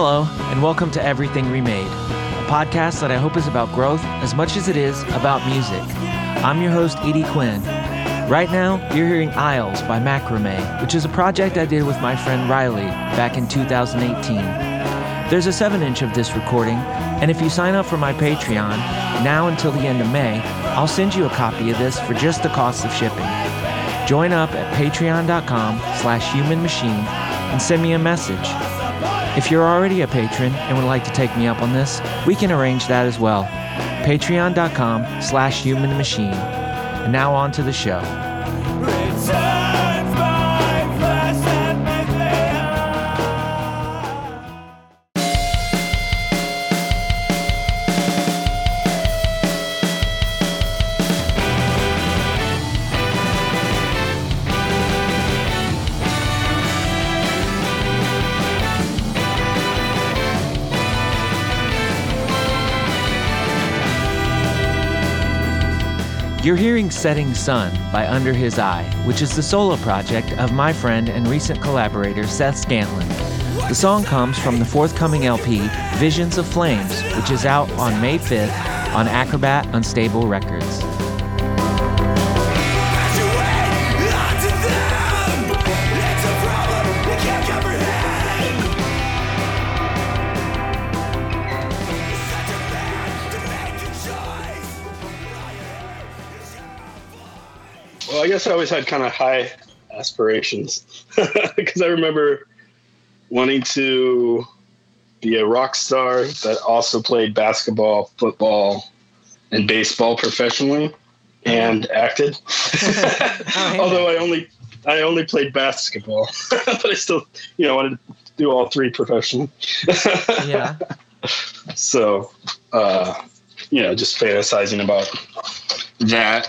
Hello, and welcome to Everything Remade, a podcast that I hope is about growth as much as it is about music. I'm your host, Edie Quinn. Right now, you're hearing Aisles by Macrame, which is a project I did with my friend Riley back in 2018. There's a 7 inch of this recording, and if you sign up for my Patreon, now until the end of May, I'll send you a copy of this for just the cost of shipping. Join up at patreon.com slash human machine and send me a message. If you're already a patron and would like to take me up on this, we can arrange that as well. Patreon.com slash human machine. And now on to the show. You're hearing Setting Sun by Under His Eye, which is the solo project of my friend and recent collaborator Seth Scantlen. The song comes from the forthcoming LP Visions of Flames, which is out on May 5th on Acrobat Unstable Records. I always had kind of high aspirations because I remember wanting to be a rock star that also played basketball, football, and baseball professionally and acted. Although I only I only played basketball, but I still, you know, wanted to do all three professionally. Yeah. So, uh, you know, just fantasizing about that.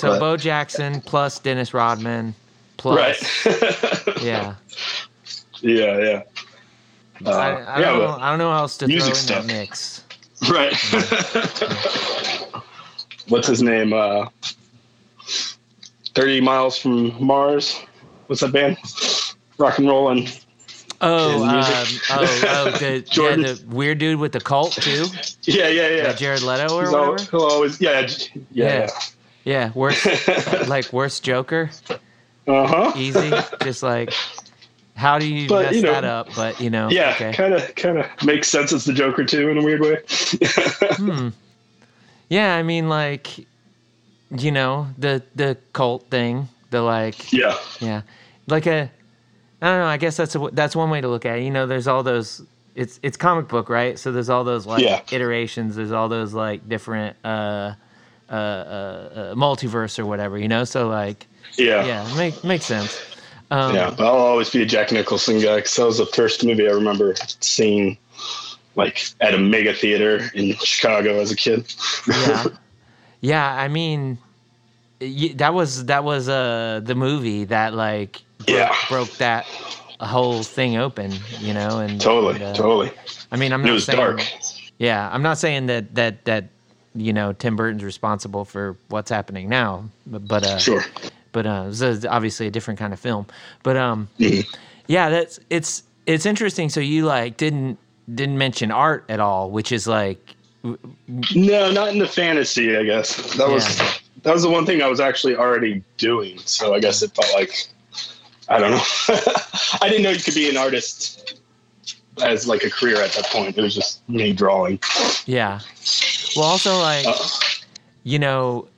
So But- Bo Jackson plus Dennis Rodman plus right. yeah. yeah, yeah. Uh, I, I, yeah, don't know, I don't know how else to music throw in stuff. that mix. Right. What's his name? Uh, 30 miles from Mars. What's that band? Rock and roll and Oh, And um, oh, oh, the, yeah, the weird dude with the cult too, yeah, yeah, yeah. Uh, Jared Leto or He's whatever. he'll always yeah, j- yeah, Yeah, worst like worst Joker, uh huh. easy. just like, how do you But, mess you know, that up? But you know, Yeah, kind of, kind of makes sense as the Joker too in a weird way. Hmm. Yeah, I mean, like, you know, the the cult thing, the like, yeah, yeah, like a, I don't know. I guess that's a, that's one way to look at it. You know, there's all those. It's it's comic book, right? So there's all those like Yeah. iterations. There's all those like different uh, uh, uh, uh, multiverse or whatever. You know, so like, yeah, yeah, make makes sense. Um, yeah. I'll always be a Jack Nicholson guy because that was the first movie I remember seeing, like at a mega theater in Chicago as a kid. yeah yeah i mean that was that was uh the movie that like broke, Yeah. broke that whole thing open you know and totally, and, uh, totally. i mean i'm not it was saying dark. yeah i'm not saying that that that you know tim burton's responsible for what's happening now but, but uh Sure. but uh, it was obviously a different kind of film. But um, Mhm. yeah, that's it's it's interesting. So you like didn't didn't mention art at all, which is like No, not in the fantasy. I guess that was that was the one thing I was actually already doing. So I guess it felt like I don't know. I didn't know you could be an artist as like a career at that point. It was just me drawing. yeah. Well, also like Uh, you know,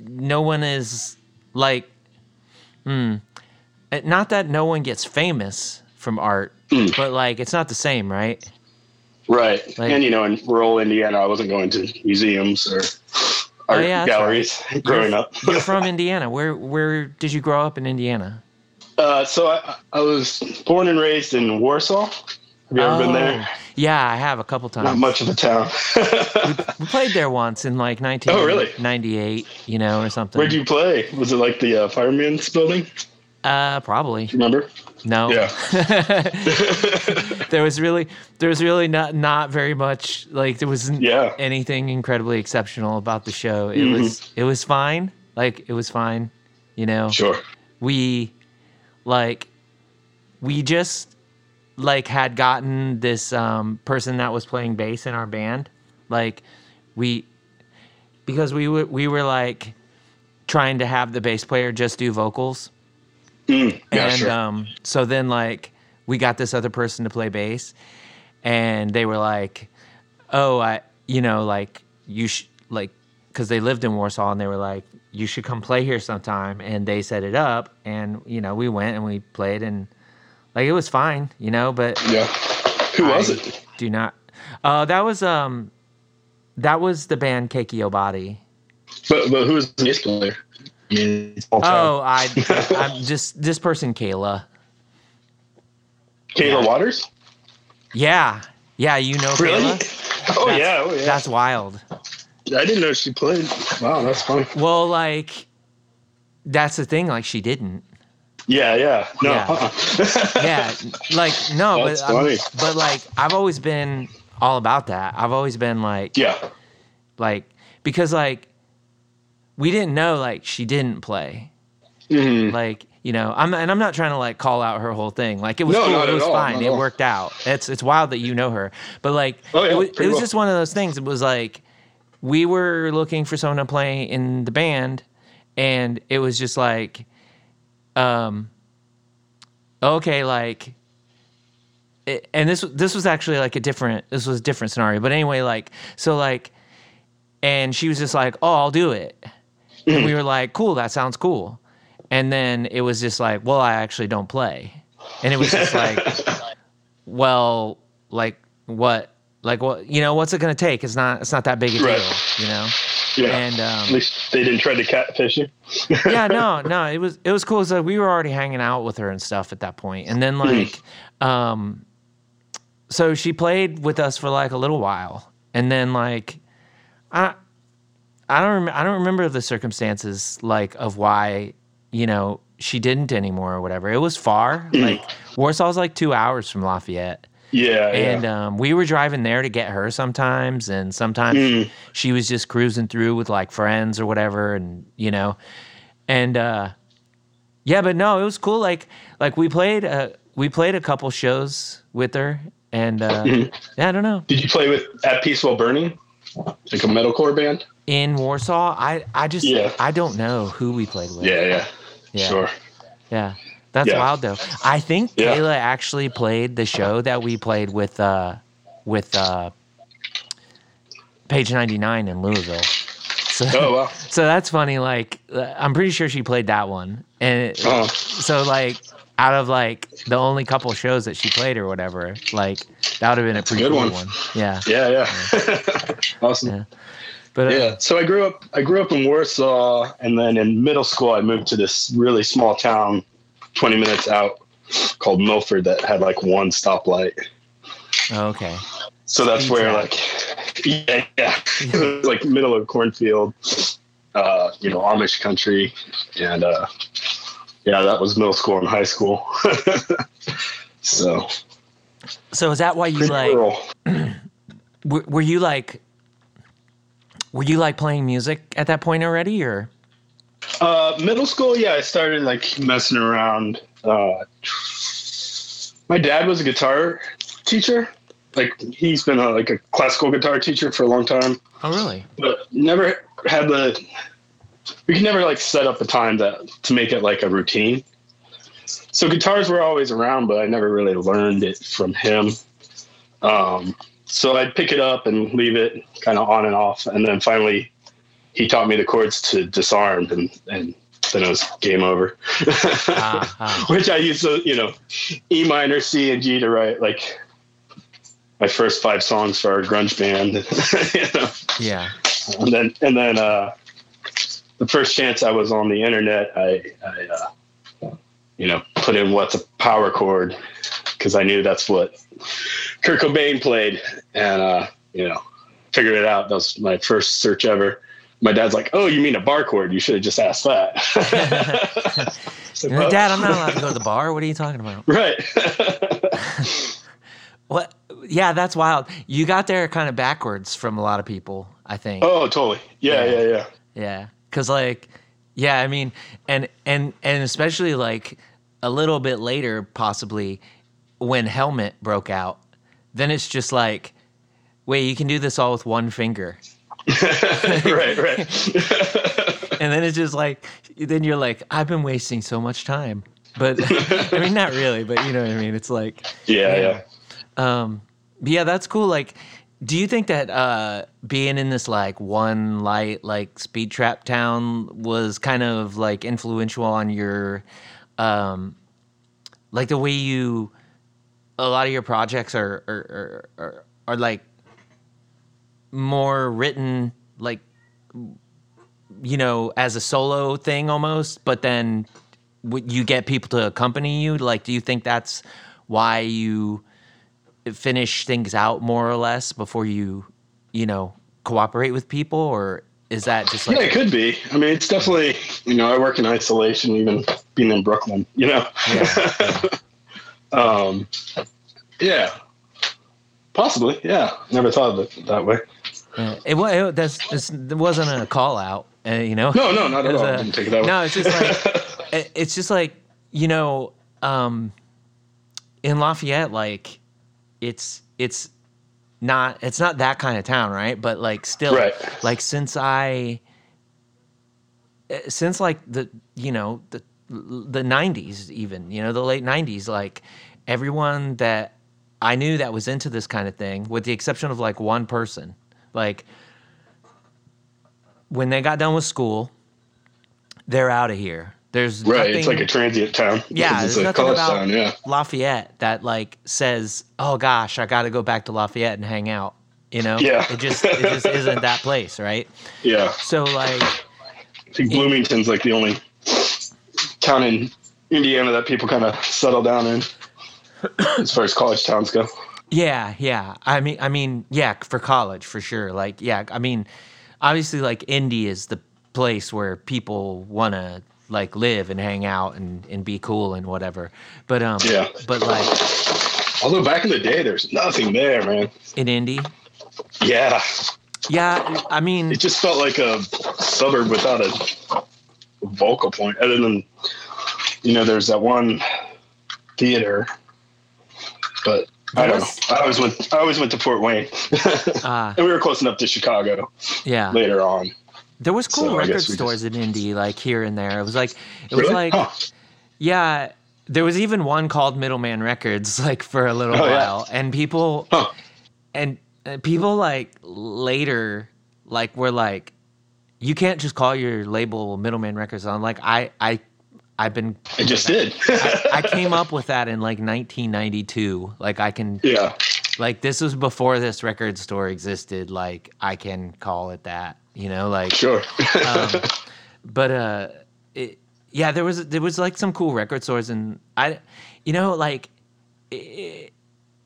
no one is like, hmm. Not that no one gets famous from art, Mm. but like it's not the same, right? right, Like- and you know, in rural Indiana, I wasn't going to museums or art Oh, yeah, galleries growing you're, up. you're from Indiana. Where where did you grow up in Indiana? Uh, so I, I was born and raised in Warsaw. Have you ever been there? Oh, Yeah, I have a couple times. Not much of a town. We played there once in like Oh, really? 1998, you know, or something. Where'd you play? Was it like the uh, fireman's building? Uh, probably. Remember? No. Yeah. there was really, there was really not not very much. Like there wasn't Yeah. anything incredibly exceptional about the show. It Mhm. was, it was fine. Like it was fine. You know, Sure. we, like, we just like had gotten this um, person that was playing bass in our band. Like we because we were we were like trying to have the bass player just do vocals. Mm, yeah, and sure. um, so then like we got this other person to play bass, and they were like, "Oh, I, you know, like you should like," because they lived in Warsaw, and they were like, "You should come play here sometime." And they set it up, and you know, we went and we played, and like it was fine, you know, but yeah. Who was I it? Do not. Uh, that was um, that was the band Keiki Obati. But but who was the bass player? I mean. Oh, I, I'm just this person, Kayla. Kayla yeah. Waters. Yeah, yeah, you know Really? Kayla. Oh That's- yeah, oh yeah. That's wild. I didn't know she played. Wow, that's funny. Well, like, that's the thing. Like, she didn't. Yeah, yeah. No. Yeah. uh-uh. Yeah, like no, That's but funny. but like I've always been all about that. I've always been like, yeah. like because like we didn't know like she didn't play. Mhm. Like you know, I'm and I'm not trying to like call out her whole thing. Like it was No, cool. It was all, fine. It all. worked out. It's it's wild that you know her, but like Oh, yeah, it was, it was well. just one of those things. It was like we were looking for someone to play in the band, and it was just like, um, okay, like. It, and this this was actually like a different this was a different scenario but anyway like so like and she was just like oh i'll do it and we were like cool that sounds cool and then it was just like well i actually don't play and it was just like well like what like what you know what's it going to take? It's not it's not that big a deal Right. you know? Yeah. and At um least they didn't try to catfish you. yeah no no it was it was cool. So we were already hanging out with her and stuff at that point. and then like um so she played with us for like a little while. And then like i i don't rem- i don't remember the circumstances like of why you know she didn't anymore or whatever. It was far. Like warsaw's like two hours from lafayette Yeah. and yeah. um, we were driving there to get her sometimes, and sometimes Mm. she was just cruising through with like friends or whatever, and you know, and uh, yeah, but no, it was cool. Like like we played uh, we played a couple shows with her, and uh, Mm-hmm. yeah, I don't know Did you play with At Peace While Burning? Like a metalcore band? in Warsaw. I I just Yeah. I don't know who we played with. Yeah, yeah. Yeah. Sure. Yeah. That's Yeah. wild though. I think Yeah. Kayla actually played the show that we played with uh with uh Page 99 in Louisville. So, Oh wow. so that's funny like uh, I'm pretty sure she played that one. And it- Oh. so like out of like the only couple shows that she played or whatever, like that would have been a pretty good cool one. one. Yeah. Yeah, yeah. awesome. Yeah. But uh, Yeah. So I grew up I grew up in Warsaw and then in middle school I moved to this really small town 20 minutes out called Milford that had like one stoplight. okay. So that's Speed where like yeah, yeah. it was like middle of cornfield, uh, you know, Amish country and uh yeah, that was middle school and high school. so So is that why you like were, were you like were you like playing music at that point already or Uh, middle school, yeah, I started like messing around. Uh, my dad was a guitar teacher. Like he's been a, like a classical guitar teacher for a long time, Oh really? but never had the. We could never like set up a time that to make it like a routine. So guitars were always around, but I never really learned it from him. Um, so I'd pick it up and leave it kind of on and off, and then finally he taught me the chords to disarm, and and then it was game over. Ah. Which I used to, you know, E minor, C, and G to write like my first five songs for our grunge band. you know? Yeah. and then and then uh, the first chance I was on the internet, I, I uh, you know put in what's a power chord because I knew that's what Kurt Cobain played, and uh, you know figured it out. That was my first search ever. My dad's like, "Oh, you mean a bar chord? You should have just asked that." So, like, Dad, I'm not allowed to go to the bar. What are you talking about? right. What? Yeah, that's wild. You got there kind of backwards from a lot of people, I think. oh, totally. Yeah, Yeah. yeah, yeah. Yeah, because like, yeah, I mean, and and and especially like a little bit later, possibly, when Helmet broke out, then it's just like, wait, you can do this all with one finger. right, right. and then it's just like, then you're like, I've been wasting so much time. But I mean, not really, but you know what I mean? It's like, yeah, yeah. Um, yeah, that's cool. Like, do you think that uh, being in this like one light like speed trap town was kind of like influential on your, um, like the way you, a lot of your projects are are are, are, are like more written like you know as a solo thing almost, but then w- you get people to accompany you. Like, do you think that's why you finish things out more or less before you, you know, cooperate with people, or is that just like yeah, it could be. I mean, it's definitely you know I work in isolation, even being in Brooklyn. You know. Yeah. um, yeah. Possibly, yeah. Never thought of it that way. Yeah. It, it, that's, it wasn't a call out, uh, you know. No, no, not at all. a- didn't take it that. No, it's just like it- it's just like you know, um, in Lafayette, like it's it's not it's not that kind of town, right? But like still, Right. like since I eh, since like the you know the the 90s even you know the late 90s like everyone that i knew that was into this kind of thing with the exception of like one person like when they got done with school they're out of here there's Right, nothing, it's like a transient town. yeah it's there's a college about town. Yeah, lafayette that like says oh gosh i gotta go back to lafayette and hang out you know Yeah. it just it just isn't that place right yeah. so like I think Bloomington's like the only town in Indiana that people kind of settle down in, as far as college towns go. Yeah, yeah. I mean, I mean, yeah, for college for sure. Like, yeah, I mean, obviously, like Indy is the place where people want to like live and hang out and, and be cool and whatever. But um, Yeah. But like Although back in the day, there's nothing there, man. in Indy, Yeah, yeah. I mean, it just felt like a suburb without a vocal point, other than you know, there's that one theater, but I don't know. I always went. I always went to Fort Wayne, uh, and we were close enough to Chicago yeah. later on. There was cool So record stores in Indy, like here and there. It was like, it was Really? like, Huh. yeah. There was even one called Middleman Records, like for a little Oh, yeah. while, and people Huh. and uh, people like later like were like you can't just call your label middleman records i'm like i i i've been I just did. I, I came up with that in like 1992 like i can yeah. like this was before this record store existed like i can call it that you know like Sure. um, but uh it, yeah there was there was like some cool record stores and i you know like i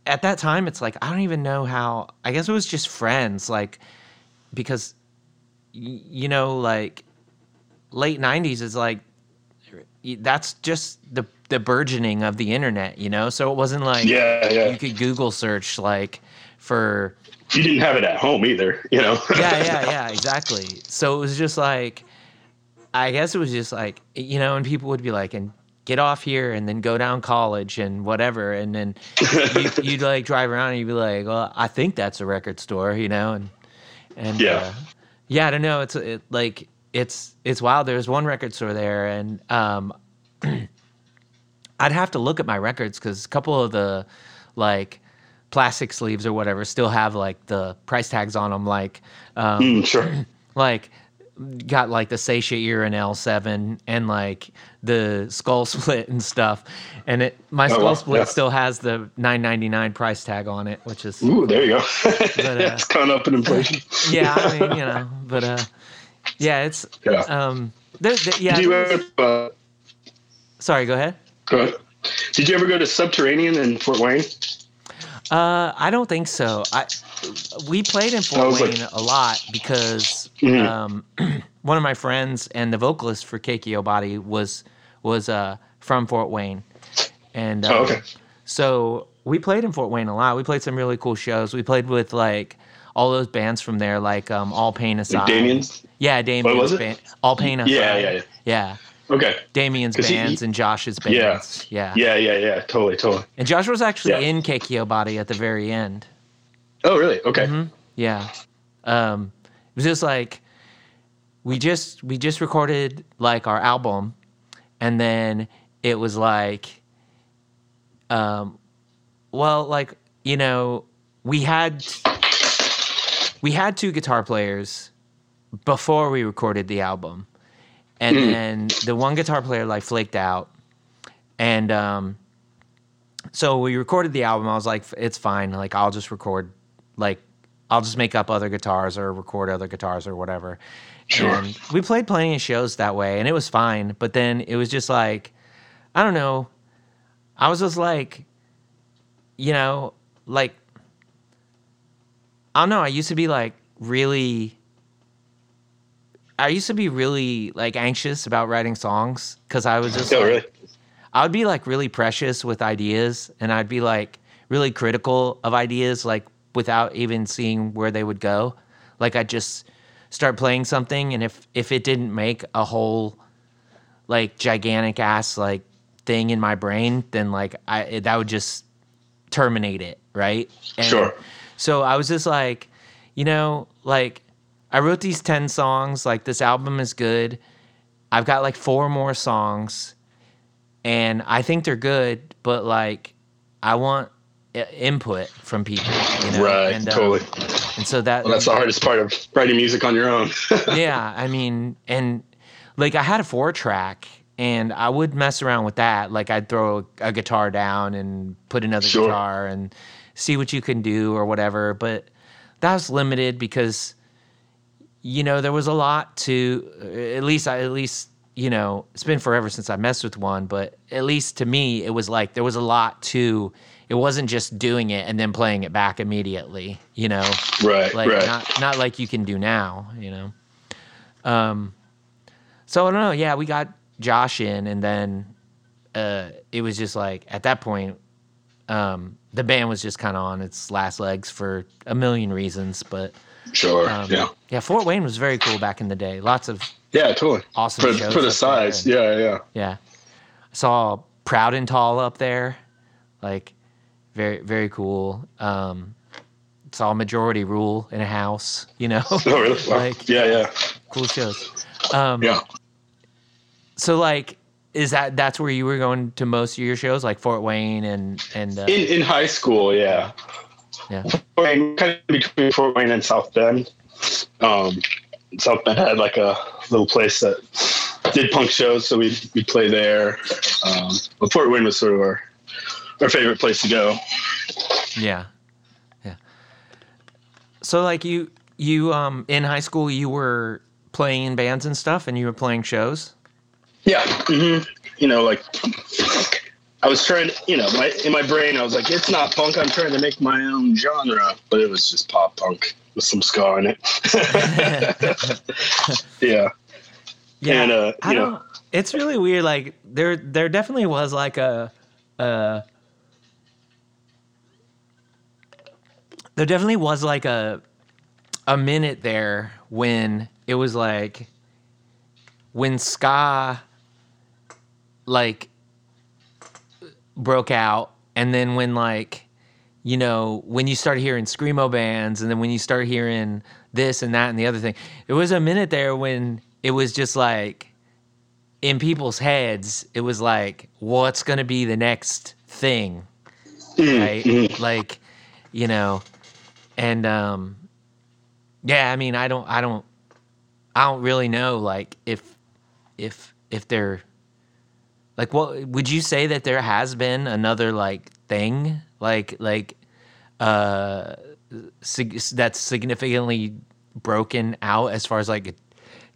at that time it's like i don't even know how i guess it was just friends like because y- you know like late 90s is like that's just the the burgeoning of the internet you know so it wasn't like yeah, yeah. you could google search like for You didn't have it at home either, you know. yeah, yeah, yeah, exactly. So it was just like, I guess it was just like, you know, and people would be like, and get off here and then go down college and whatever. And then you, you'd like drive around and you'd be like, well, I think that's a record store, you know? And, and, Yeah. uh, yeah, I don't know. It's it, like, it's, it's wild. There's one record store there and, um, I'd have to look at my records because a couple of the like plastic sleeves or whatever still have like the price tags on them, like um, Mm, sure. like got like the satiate ear and L7 and like the skull split and stuff. And it my skull wow, split yeah. still has the 9.99 price tag on it, which is Ooh, there you go. uh, it's caught up in inflation. yeah, I mean you know, but uh, yeah, it's Yeah. um, there, there- yeah. Did you ever, uh, sorry, go ahead. go ahead. Did you ever go to Subterranean in Fort Wayne? Uh, I don't think so. I we played in Fort was like- Wayne a lot because Mhm. um, one of my friends and the vocalist for Keiki Obati was was uh, from Fort Wayne, and Oh, um, okay. so we played in Fort Wayne a lot. We played some really cool shows. We played with like all those bands from there, like um, All Pain Aside. Damien's? Yeah, Damien's was it? band. All Pain Aside. Yeah, yeah, yeah. Yeah. Okay. Damien's 'Cause he- bands and Josh's Yeah. bands. Yeah. Yeah, yeah, yeah. Totally, totally. And Josh was actually Yeah. in Keiki Obati at the very end. Oh, really? Okay. Mm-hmm. Yeah. Um, it was just like we just we just recorded like our album, and then it was like, um, well, like you know, we had we had two guitar players before we recorded the album, and then the one guitar player like flaked out, and um, so we recorded the album. I was like, it's fine. Like I'll just record, like I'll just make up other guitars or record other guitars or whatever. Sure. And we played plenty of shows that way, and it was fine. But then it was just like, I don't know. I was just like, you know, like I don't know. I used to be like really. I used to be really like anxious about writing songs because I was just Oh, like, really? I would be like really precious with ideas and I'd be like really critical of ideas like without even seeing where they would go. Like I'd just start playing something and if if it didn't make a whole like gigantic ass like thing in my brain, then like I that would just terminate it, right? And Sure. So I was just like, you know, like I wrote these 10 songs, like this album is good. I've got like four more songs and I think they're good, but like I want input from people, you know? Right, And, um, totally. And so that Well, that's the hardest part of writing music on your own. yeah, I mean, and like I had a four track, and I would mess around with that. Like I'd throw a, a guitar down and put another Sure. guitar and see what you can do or whatever. But that was limited because you know there was a lot to at least I at least you know it's been forever since I messed with one, but at least to me it was like there was a lot to. It wasn't just doing it and then playing it back immediately, you know right, like right. not not like you can do now, you know. Um, so I don't know. Yeah, we got Josh in, and then uh, it was just like at that point, um, the band was just kind of on its last legs for a million reasons. But sure. um, yeah. yeah, Fort Wayne was very cool back in the day. Lots of Yeah, totally. awesome For, shows for the size. there. Yeah, yeah. yeah. I saw Proud and Tall up there, like very very cool. Um, saw Majority Rule in a house, you know. Oh, really? Like- yeah, yeah. cool shows. Um, Yeah. So like, is that that's where you were going to most of your shows, like Fort Wayne and and uh, In, in high school, yeah. yeah, Fort Wayne, kind of between Fort Wayne and South Bend. Um, South Bend had like a little place that did punk shows, so we we play there. Um, but Fort Wayne was sort of our our favorite place to go. yeah, yeah. So like you you um in high school you were playing in bands and stuff, and you were playing shows. Yeah. hmm You know, like I was trying to, you know, my in my brain, I was like, it's not punk. I'm trying to make my own genre, but it was just pop punk with some ska in it. yeah. Yeah, And, uh, I you know-. It's really weird. Like there, there definitely was like a, uh, there definitely was like a, a minute there when it was like, when ska, like, broke out, and then when like, you know, when you start hearing screamo bands, and then when you start hearing this and that and the other thing, it was a minute there when it was just like in people's heads, it was like, what's going to be the next thing? Right? Like, you know, and, um, yeah, I mean, I don't, I don't, I don't really know, like, if, if, if they're, like, what would you say that there has been another, like, thing, like, like, uh, sig- that's significantly broken out as far as like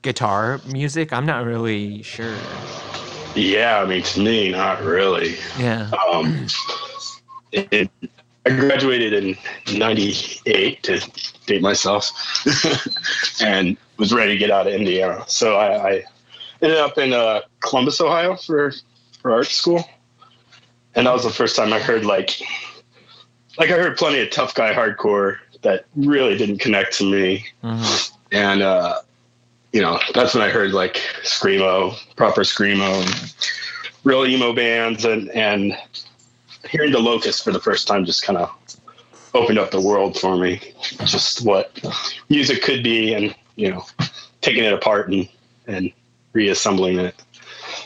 guitar music? I'm not really sure. Yeah. I mean, to me, not really. Yeah. Um, it, it- I graduated in '98 to date myself, and was ready to get out of Indiana. So I, I ended up in uh, Columbus, Ohio, for for art school, and that was the first time I heard like, like I heard plenty of tough guy hardcore that really didn't connect to me, Mhm. and uh, you know, that's when I heard like screamo, proper screamo, and real emo bands, and and hearing the Locust for the first time just kind of opened up the world for me, just what music could be, and you know, taking it apart and and reassembling it.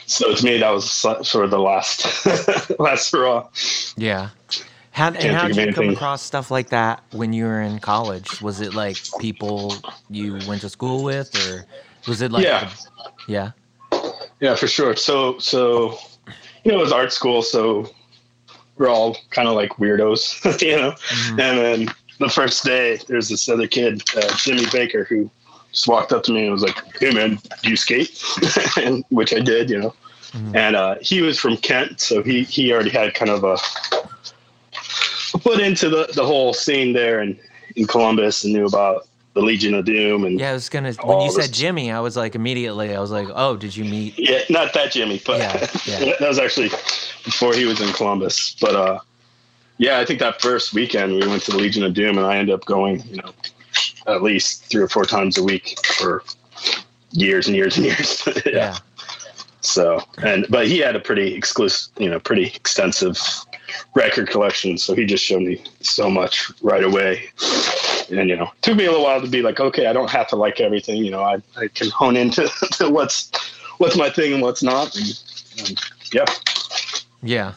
So to me, that was sort of the last last straw. Yeah. How, and how did you come across stuff like that when you were in college? Was it like people you went to school with, or was it like yeah, yeah, yeah, for sure. So so you know, it was art school, so we're all kind of like weirdos, you know. Mm-hmm. And then the first day, there's this other kid, uh, Jimmy Baker, who just walked up to me and was like, "Hey man, do you skate?" and which I did, you know. Mm-hmm. And uh, he was from Kent, so he he already had kind of a put into the, the whole scene there in, in Columbus and knew about the Legion of Doom and yeah, I was gonna when you said Jimmy, I was like immediately I was like, oh, did you meet? Yeah, not that Jimmy, but yeah, yeah. that was actually before he was in Columbus. But uh, yeah, I think that first weekend we went to the Legion of Doom, and I ended up going, you know, at least three or four times a week for years and years and years. yeah. yeah. So and but he had a pretty exclusive, you know, pretty extensive record collection. So he just showed me so much right away. And, you know, took me a little while to be like, okay, I don't have to like everything. You know, I, I can hone into to what's, what's my thing and what's not. And, and yeah. Yeah.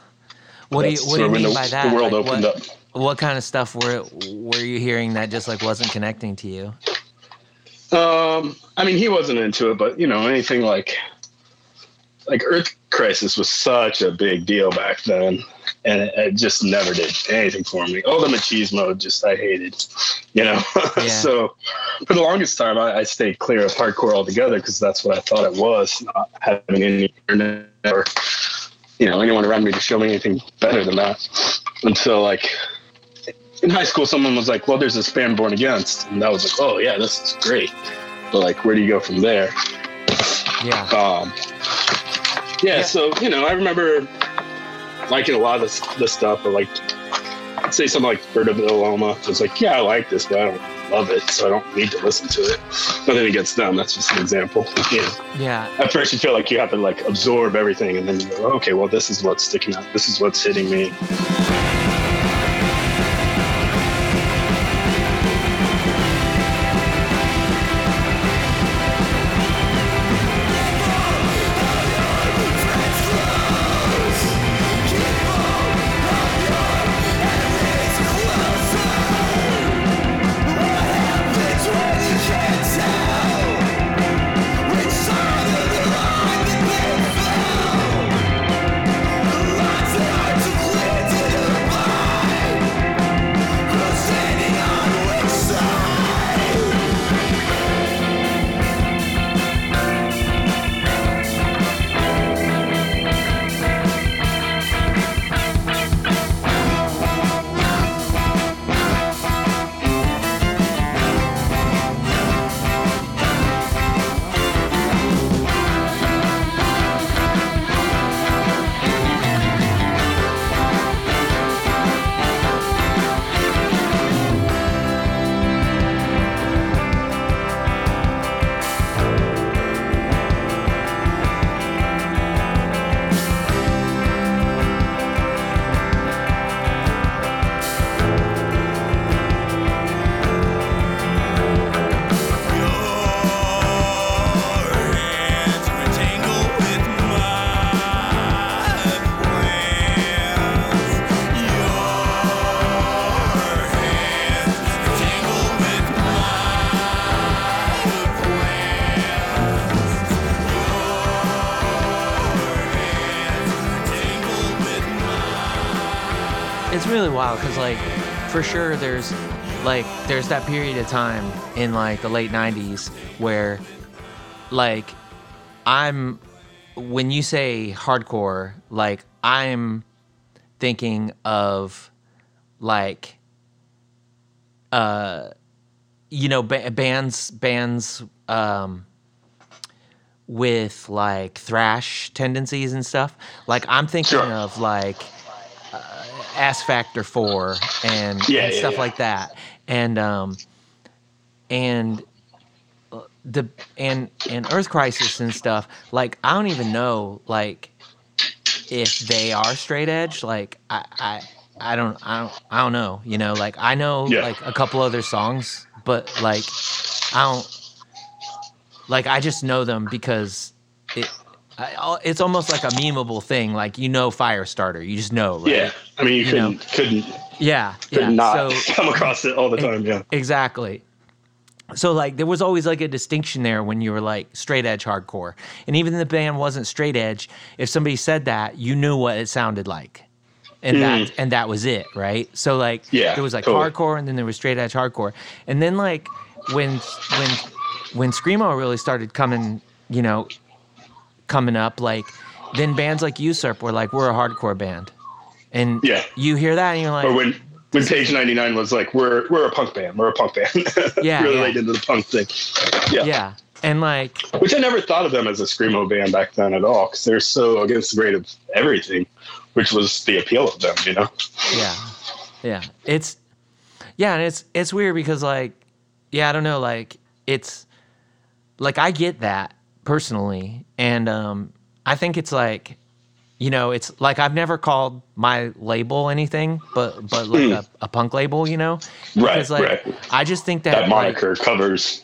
What That's do you, what do you mean the, by that? The world like, opened what, up. What kind of stuff were, were you hearing that just like wasn't connecting to you? Um, I mean, he wasn't into it, but you know, anything like, like Earth Crisis was such a big deal back then and it, it, just never did anything for me. Oh, the machismo, just I hated, you know. Yeah. so for the longest time, I, I, stayed clear of hardcore altogether because that's what I thought it was, not having any internet or you know anyone around me to show me anything better than that. Until like in high school, someone was like, "Well, there's this band Born Against," and that was like, "Oh yeah, this is great." But like, where do you go from there? Yeah. Um, yeah, yeah. So you know, I remember liking a lot of this, this stuff, but like, I'd say something like Bird of Illoma. It's like, yeah, I like this, but I don't love it, so I don't need to listen to it. Nothing against them. That's just an example. Yeah. Yeah. At first, you feel like you have to like absorb everything, and then you go, okay, well, this is what's sticking out. This is what's hitting me. Because like for sure there's like there's that period of time in like the late 90s where like i'm when you say hardcore like i'm thinking of like uh you know ba- bands bands um with like thrash tendencies and stuff like i'm thinking sure. of like Ass Factor Four and, yeah, and yeah, stuff yeah. like that, and um, and the and and Earth Crisis and stuff. Like I don't even know like if they are straight edge. Like I I I don't I don't I don't know. You know, like I know Yeah. like a couple other songs, but like I don't like I just know them because it. I, it's almost like a memeable thing, like you know, Firestarter. You just know, right? Yeah. I mean, you, You couldn't know. couldn't yeah, could yeah. not So come across it all the time. Yeah. Exactly. So like there was always like a distinction there when you were like straight edge hardcore. And even the band wasn't straight edge, if somebody said that, you knew what it sounded like. And that and that was it, right? So like Mm. Yeah, there was like totally. hardcore and then there was straight edge hardcore. And then like when when when Screamo really started coming, you know, coming up, like then bands like Usurp were like, we're a hardcore band. And Yeah. you hear that and you're like Or when when Page ninety nine was like, we're we're a punk band, we're a punk band. Yeah, really yeah. into the punk thing. Yeah. Yeah. And like Which I never thought of them as a screamo band back then at all, because they're so against the grain of everything, which was the appeal of them. You know. yeah yeah it's yeah and it's it's weird because like yeah i don't know like it's like i get that personally and um i think it's like you know it's like i've never called my label anything but but like a, a punk label you know Hmm. Right, Because, like right. i just think that, That like, moniker covers.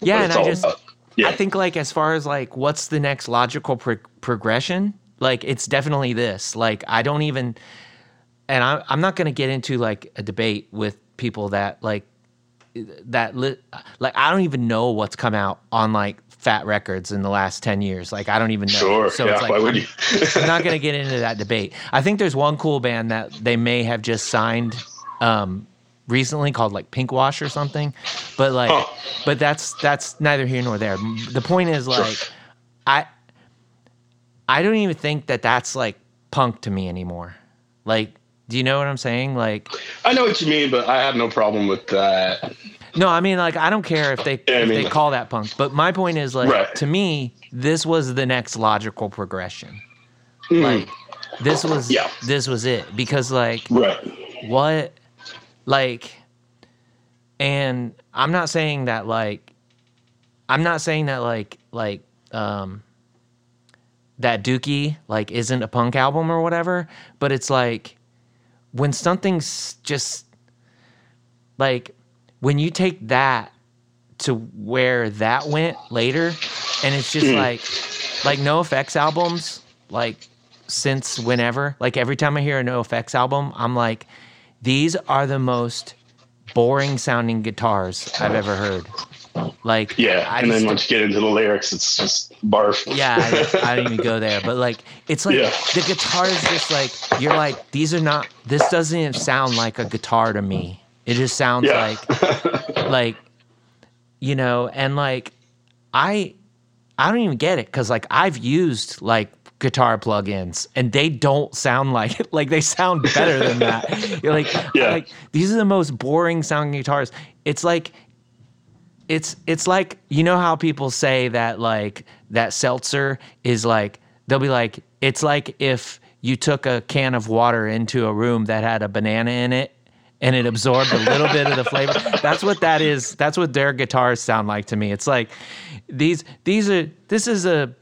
yeah and i just about. Yeah. I think like as far as like what's the next logical pro- progression, like it's definitely this. Like I don't even, and I, I'm not going to get into like a debate with people that like that li- like I don't even know what's come out on like Fat Records in the last ten years. Like I don't even know. Sure. So yeah. it's like why would I'm, you? I'm not going to get into that debate. I think there's one cool band that they may have just signed um, recently called like Pink Wash or something, but like, Huh. but that's that's neither here nor there. The point is like, I I don't even think that that's like punk to me anymore. Like, do you know what I'm saying? Like, I know what you mean, but I have no problem with that. No, I mean like I don't care if they Yeah, I if mean- they call that punk, but my point is like Right. to me this was the next logical progression. Mm, Like this was Yeah. this was it because like right. what like and i'm not saying that like i'm not saying that like like um that dookie like isn't a punk album or whatever but it's like when something's just like when you take that to where that went later and it's just hmm. like like NOFX albums like since whenever like every time i hear a NOFX album i'm like these are the most boring sounding guitars i've ever heard like Yeah. I and then just- once you get into the lyrics, it's just barf. yeah, I, I didn't even go there, but like it's like Yeah. the guitar is just like you're like these are not. This doesn't even sound like a guitar to me. It just sounds Yeah. like like you know, and like I I don't even get it because like I've used like guitar plugins and they don't sound like it. like they sound better than that. You're like Yeah. like these are the most boring sounding guitars. It's like it's it's like you know how people say that like that seltzer is like they'll be like it's like if you took a can of water into a room that had a banana in it and it absorbed a little bit of the flavor that's what that is that's what their guitars sound like to me it's like these these are this is a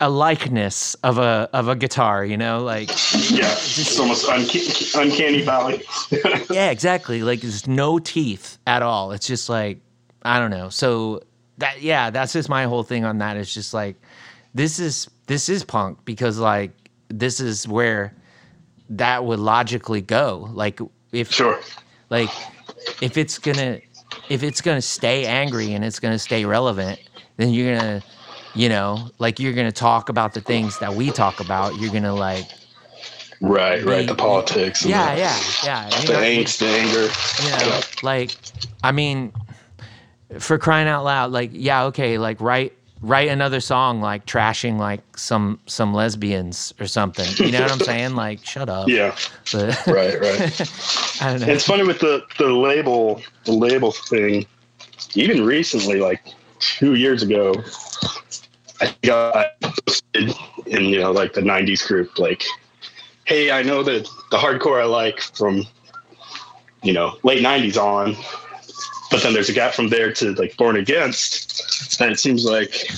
a likeness of a of a guitar you know like Yeah. It's almost unca- uncanny valley. yeah, exactly. Like there's no teeth at all. It's just like I don't know. So that yeah, that's just my whole thing on that. It's just like this is this is punk because like this is where that would logically go. Like if sure. like if it's gonna if it's gonna stay angry and it's gonna stay relevant, then you're gonna you know like you're gonna talk about the things that we talk about. You're gonna like Right. Right. The politics. And yeah the, yeah yeah. The You're angst, the anger. you know, like, I mean, for crying out loud, like, yeah, okay, like write write another song like trashing like some some lesbians or something. You know what I'm saying? Like, shut up. Yeah. But, Right. Right. I don't know. It's funny with the the label the label thing. Even recently, like two years ago, I got posted in you know like the '90s group, like, "Hey, I know that the hardcore I like from you know late '90s on but then there's a gap from there to like Born Against, and it seems like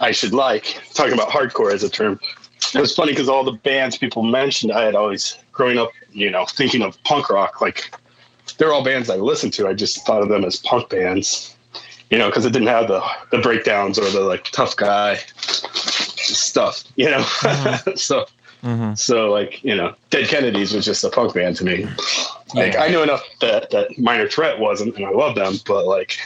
I should like talking about hardcore as a term. It was funny because all the bands people mentioned, I had always growing up, you know, thinking of punk rock. Like they're all bands I listened to. I just thought of them as punk bands, you know, because it didn't have the the breakdowns or the like tough guy stuff, you know. Mm-hmm. so Mm-hmm. So like you know, Dead Kennedys was just a punk band to me. Like yeah. I knew enough that that Minor Threat wasn't, and I love them, but like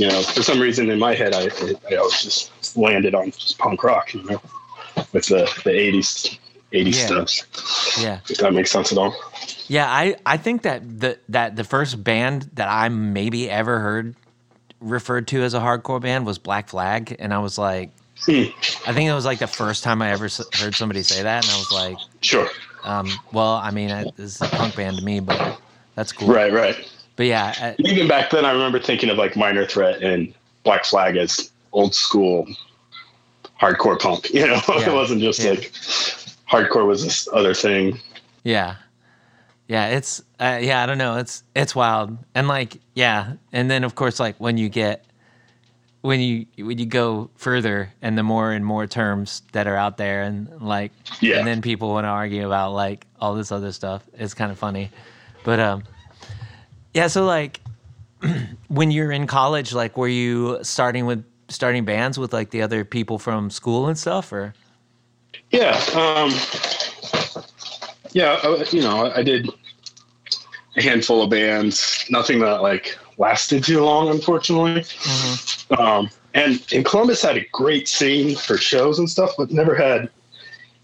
you know, for some reason in my head, I I always just landed on just punk rock, you know, with the the eighties eighties yeah. stuff. Yeah, if that makes sense at all. Yeah, I I think that the that the first band that I maybe ever heard referred to as a hardcore band was Black Flag, and I was like, Hmm. I think it was like the first time I ever heard somebody say that, and I was like, "Sure." Um, well, I mean, I, this is a punk band to me, but that's cool. Right, right. But yeah, I, even back then, I remember thinking of like Minor Threat and Black Flag as old school hardcore punk. You know, yeah. it wasn't just yeah. like hardcore was this other thing. Yeah, yeah. It's uh, yeah. I don't know. It's it's wild, and like yeah, and then of course like when you get when you when you go further and the more and more terms that are out there and like yeah. and then people want to argue about like all this other stuff it's kind of funny but um yeah so like when you're in college like were you starting with starting bands with like the other people from school and stuff or yeah um yeah I, you know i did a handful of bands nothing that like lasted too long unfortunately mm-hmm um, and in Columbus had a great scene for shows and stuff, but never had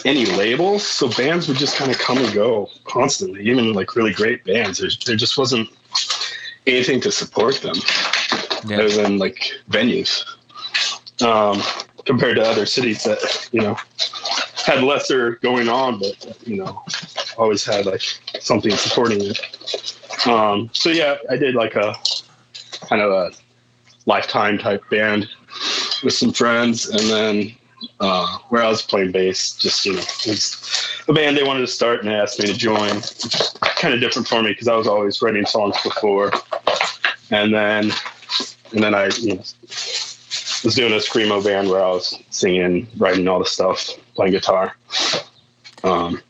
any labels. So bands would just kind of come and go constantly, even like really great bands. There, there just wasn't anything to support them yeah. other than like venues. Um, compared to other cities that, you know, had lesser going on, but, you know, always had like something supporting it. Um, so yeah, I did like a kind of a lifetime type band with some friends, and then uh, where I was playing bass, just you know, it was a band they wanted to start and asked me to join. Kind of different for me because I was always writing songs before, and then and then I you know, was doing a screamo band where I was singing, writing all the stuff, playing guitar. Um,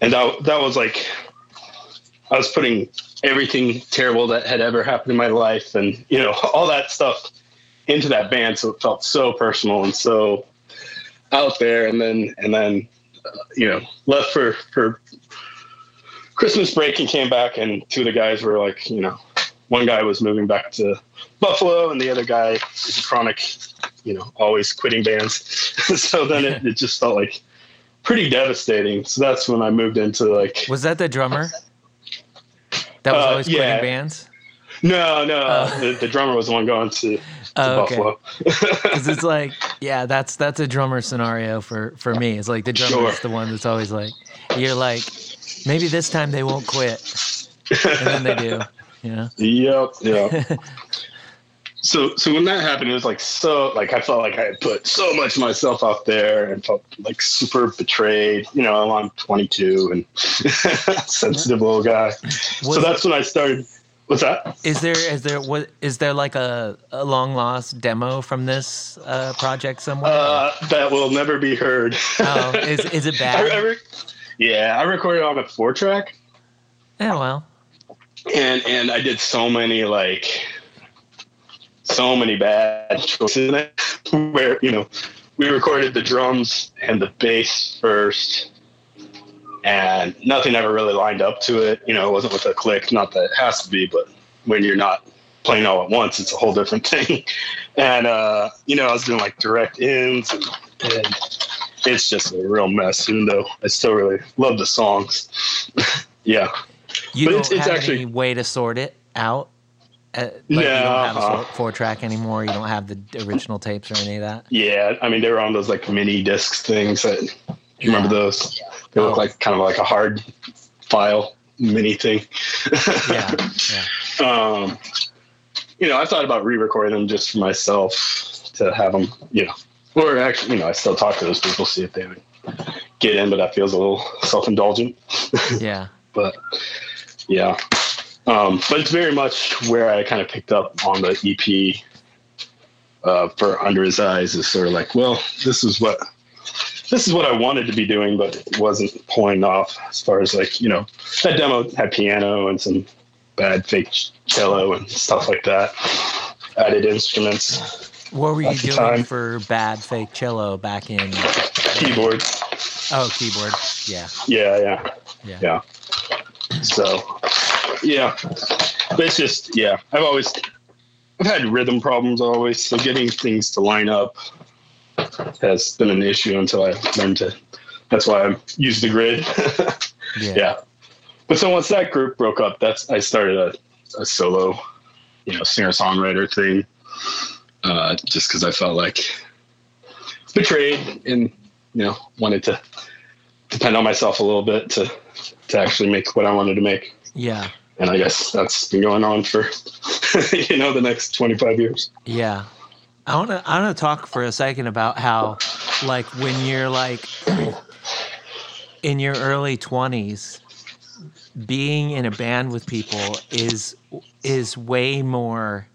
and that that was like I was putting everything terrible that had ever happened in my life and you know all that stuff into that band so it felt so personal and so out there and then and then you know left for for christmas break and came back and two of the guys were like you know one guy was moving back to buffalo and the other guy is a chronic you know always quitting bands so then it, it just felt like pretty devastating so that's when i moved into like was that the drummer that was uh, always quitting yeah. bands. No, no. Uh, the, the, drummer was the one going to oh, okay. Buffalo. Because it's like, yeah, that's that's a drummer scenario for for me. It's like the drummer is the one that's always like, you're like, maybe this time they won't quit, and then they do. You know. Yep. Yep. so so when that happened, it was like so like I felt like I had put so much of myself out there and felt like super betrayed. You know, I'm 22 and sensitive little guy. Was so that's when I started. What's that? Is there is there what is there like a, a long lost demo from this uh, project somewhere? Uh, that will never be heard. oh, is is it bad? I, I re- yeah, I recorded on a four track. Yeah, well. And and I did so many like so many bad choices where, you know, we recorded the drums and the bass first and nothing ever really lined up to it. You know, it wasn't with a click, not that it has to be, but when you're not playing all at once, it's a whole different thing. and, uh, you know, I was doing like direct ins and, and it's just a real mess, even though I still really love the songs. yeah. You but don't it's, it's have actually, any way to sort it out? Uh, like no, you don't have uh, four track anymore. You don't have the original tapes or any of that. Yeah, I mean they were on those like mini discs things. That, you yeah. remember those? They look oh. like kind of like a hard file mini thing. yeah, yeah. Um, you know, I thought about re-recording them just for myself to have them. You know, or actually, you know, I still talk to those people, see if they would get in, but that feels a little self-indulgent. Yeah. but yeah. Um, but it's very much where I kind of picked up on the EP uh, for Under His Eyes is sort of like, well, this is what this is what I wanted to be doing, but it wasn't pulling off as far as like, you know, that demo had piano and some bad fake cello and stuff like that, added instruments. What were you doing time. for bad fake cello back in keyboard? Oh, keyboard. Yeah. Yeah, yeah. Yeah. Yeah. So, yeah. But it's just, yeah, I've always I've had rhythm problems always, so getting things to line up has been an issue until I learned to. That's why I use the grid. yeah. yeah. But so once that group broke up, that's I started a, a solo, you know, singer songwriter thing, uh, just because I felt like betrayed and you know wanted to depend on myself a little bit to to actually make what I wanted to make. Yeah. And I guess that's been going on for you know the next 25 years. Yeah. I want to I want to talk for a second about how like when you're like in your early 20s being in a band with people is is way more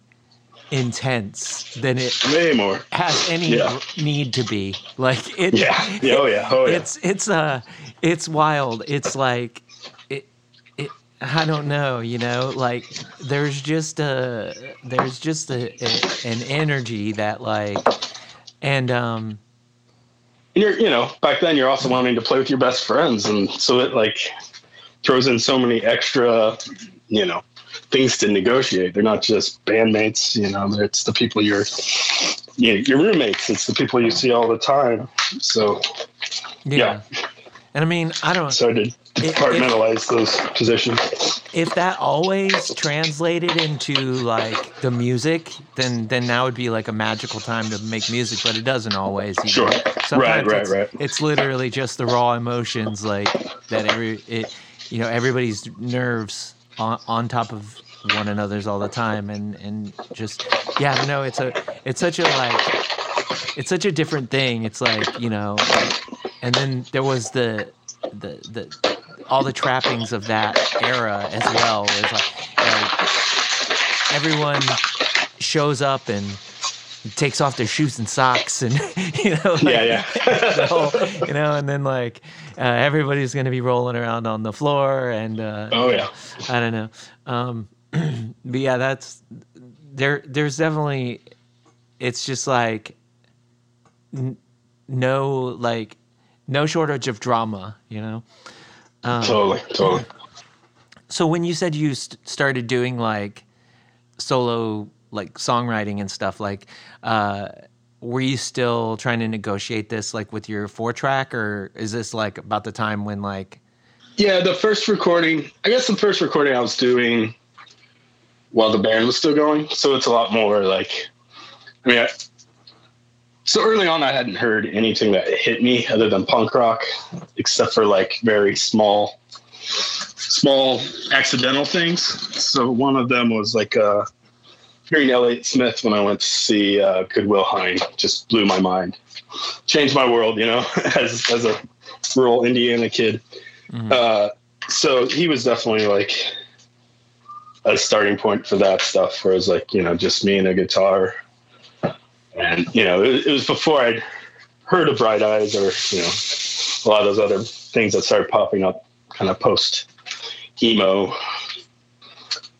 intense than it way more. has any yeah. need to be. Like it yeah. Oh yeah. Oh yeah. it's it's uh it's wild. It's like I don't know, you know, like there's just a there's just a, a an energy that like and um you're you know, back then you're also wanting to play with your best friends and so it like throws in so many extra, you know, things to negotiate. They're not just bandmates, you know, it's the people you're you know, your roommates, it's the people you see all the time. So yeah. yeah. And I mean, I don't so did departmentalize if, those positions. If that always translated into like the music, then then that would be like a magical time to make music, but it doesn't always. Either. Sure. Sometimes right, right, it's, right. It's literally just the raw emotions, like that. Every it, you know, everybody's nerves on, on top of one another's all the time, and and just yeah, no, it's a it's such a like it's such a different thing. It's like you know, and then there was the the the all the trappings of that era as well. Is like, like everyone shows up and takes off their shoes and socks and you know like, yeah yeah. whole, you know and then like uh, everybody's gonna be rolling around on the floor and uh, oh yeah. I don't know. Um, but yeah that's there there's definitely it's just like n- no like no shortage of drama you know um, totally, totally. So when you said you st- started doing like solo like songwriting and stuff, like uh, were you still trying to negotiate this like with your four track, or is this like about the time when like? Yeah, the first recording. I guess the first recording I was doing while the band was still going, so it's a lot more like. I mean, I, so early on, I hadn't heard anything that hit me other than punk rock, except for like very small, small accidental things. So one of them was like uh, hearing Elliott Smith when I went to see uh, Good Will Hunting just blew my mind, changed my world. You know, as as a rural Indiana kid. Mm-hmm. Uh, so he was definitely like a starting point for that stuff. Where like you know just me and a guitar and you know it, it, was before I'd heard of Bright Eyes or you know a lot of those other things that started popping up kind of post emo.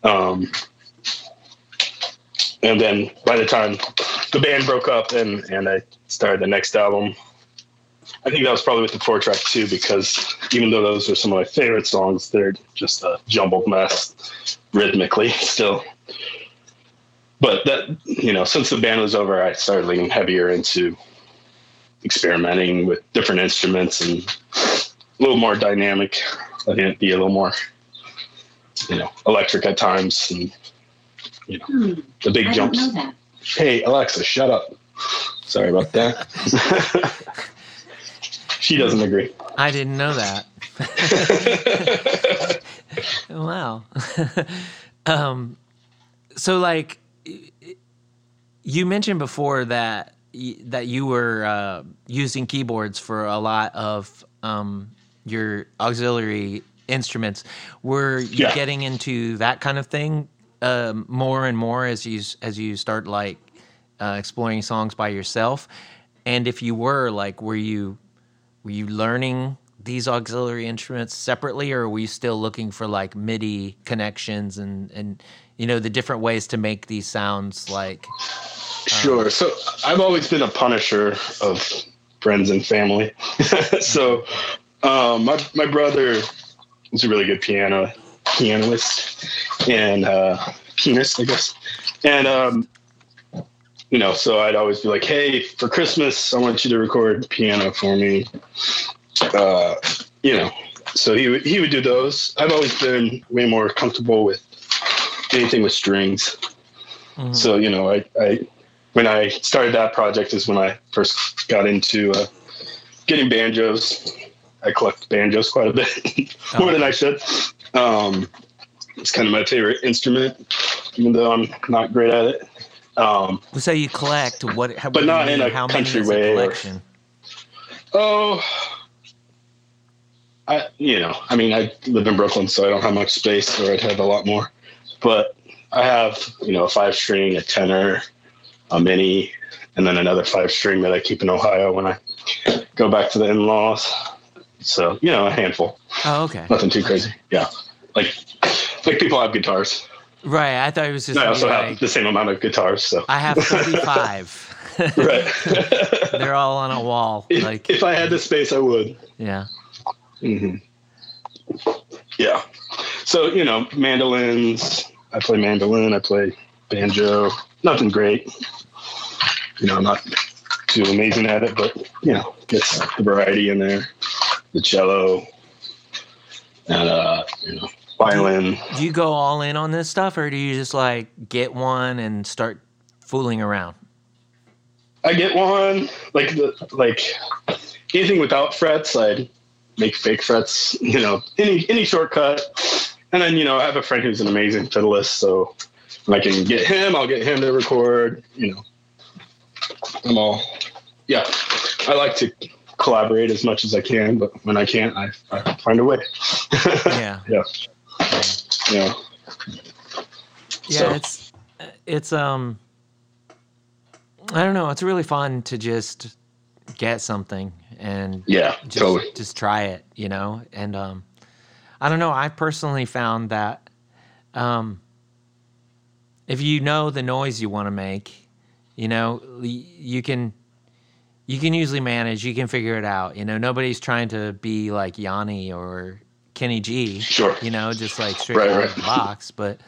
Um, and then by the time the band broke up and and I started the next album, I think that was probably with the four track too because even though those are some of my favorite songs, they're just a jumbled mess rhythmically still but that you know since the band was over i started leaning heavier into experimenting with different instruments and a little more dynamic. Letting it be a little more you know electric at times and you know hmm. the big I jumps. hey alexa shut up. Sorry about that. She doesn't agree. I didn't know that. Wow. Um so like you mentioned before that that you were uh, using keyboards for a lot of um, your auxiliary instruments. Were you Yeah. getting into that kind of thing um, more and more as you as you start like uh, exploring songs by yourself? And if you were, like, were you were you learning these auxiliary instruments separately, or are you still looking for like MIDI connections and and you know the different ways to make these sounds like? Sure. So I've always been a punisher of friends and family. so um, my my brother is a really good piano pianist and uh, pianist, I guess. And um, you know, so I'd always be like, "Hey, for Christmas, I want you to record piano for me." Uh, you know, so he would he would do those. I've always been way more comfortable with anything with strings. Mhm. So you know, I, I when I started that project is when I first got into uh, getting banjos. I collect banjos quite a bit more than I should. Um, it's kind of my favorite instrument, even though I'm not great at it. Um, So you collect what? How, But what not in a how country way or- collection? oh, I you know, I mean, I live in Brooklyn, so I don't have much space, or I'd have a lot more. But I have you know a five string, a tenor, a mini, and then another five string that I keep in Ohio when I go back to the in laws. So you know, a handful, Oh, okay. nothing too crazy. Yeah, like like people have guitars. Right. I thought it was just I also be have the same amount of guitars. So I have 45. right. They're all on a wall. if, Like, if I had the space, I would. yeah. Hmm Yeah. So you know, mandolins. I play mandolin. I play banjo. Nothing great. You know, I'm not too amazing at it, but you know, gets the variety in there. The cello and uh, you know, violin. Do you go all in on this stuff, or do you just like get one and start fooling around? I get one like the like anything without frets. I make fake frets. You know, any any shortcut. And then you know, I have a friend who's an amazing fiddleist, so when I can get him, I'll get him to record. You know, I'm all yeah. I like to collaborate as much as I can, but when I can't, I, I find a way. Yeah. yeah, yeah. Yeah, So- it's it's um I don't know, it's really fun to just get something and Yeah, just totally. just try it, you know? And um I don't know, I personally found that um if you know the noise you want to make, you know, you can you can usually manage, you can figure it out. You know, nobody's trying to be like Yanni or Kenny G Sure. you know, just like straight Right, out right. of the box. But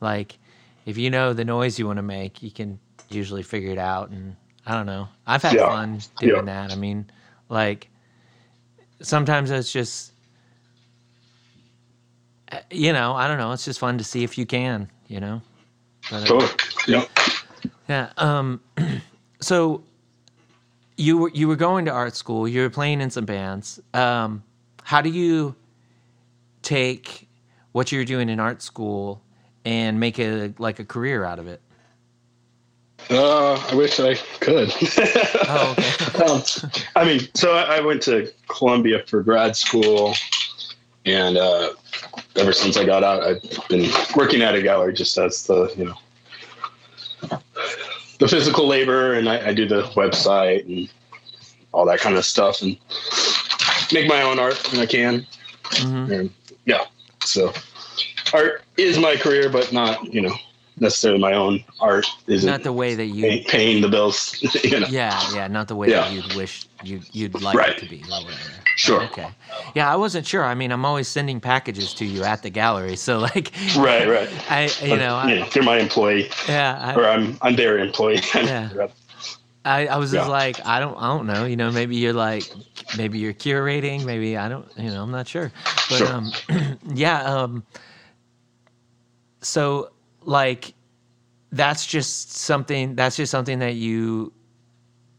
like, if you know the noise you want to make, you can usually figure it out. And I don't know, I've had Yeah, fun doing yeah. that. I mean, like, sometimes it's just, uh, you know, I don't know. It's just fun to see if you can, you know. But, uh, Totally. Yeah. yeah. Um. So you were you were going to art school. You were playing in some bands. Um. How do you take what you're doing in art school and make a like a career out of it? Uh, I wish I could. Oh, okay. um, I mean, so I, I went to Columbia for grad school, and uh, ever since I got out, I've been working at a gallery just as the you know the physical labor, and I, I do the website and all that kind of stuff, and make my own art when I can. hmm And yeah, so art is my career, but not you know necessarily my own art isn't Not the way that you. pay, paying the bills. you know. Yeah, yeah, not the way that you'd wish you you'd like Right. it to be. Sure. Okay. Yeah, I wasn't sure. I mean, I'm always sending packages to you at the gallery, so like, Right, right. I you know, I, yeah, they're my employee, yeah, I, or I'm I'm their employee. Yeah. I, I was just Yeah. like, I don't, I don't know. You know, maybe you're like, maybe you're curating. Maybe I don't. You know, I'm not sure. But Sure. um, yeah. Um, so like, that's just something. That's just something that you,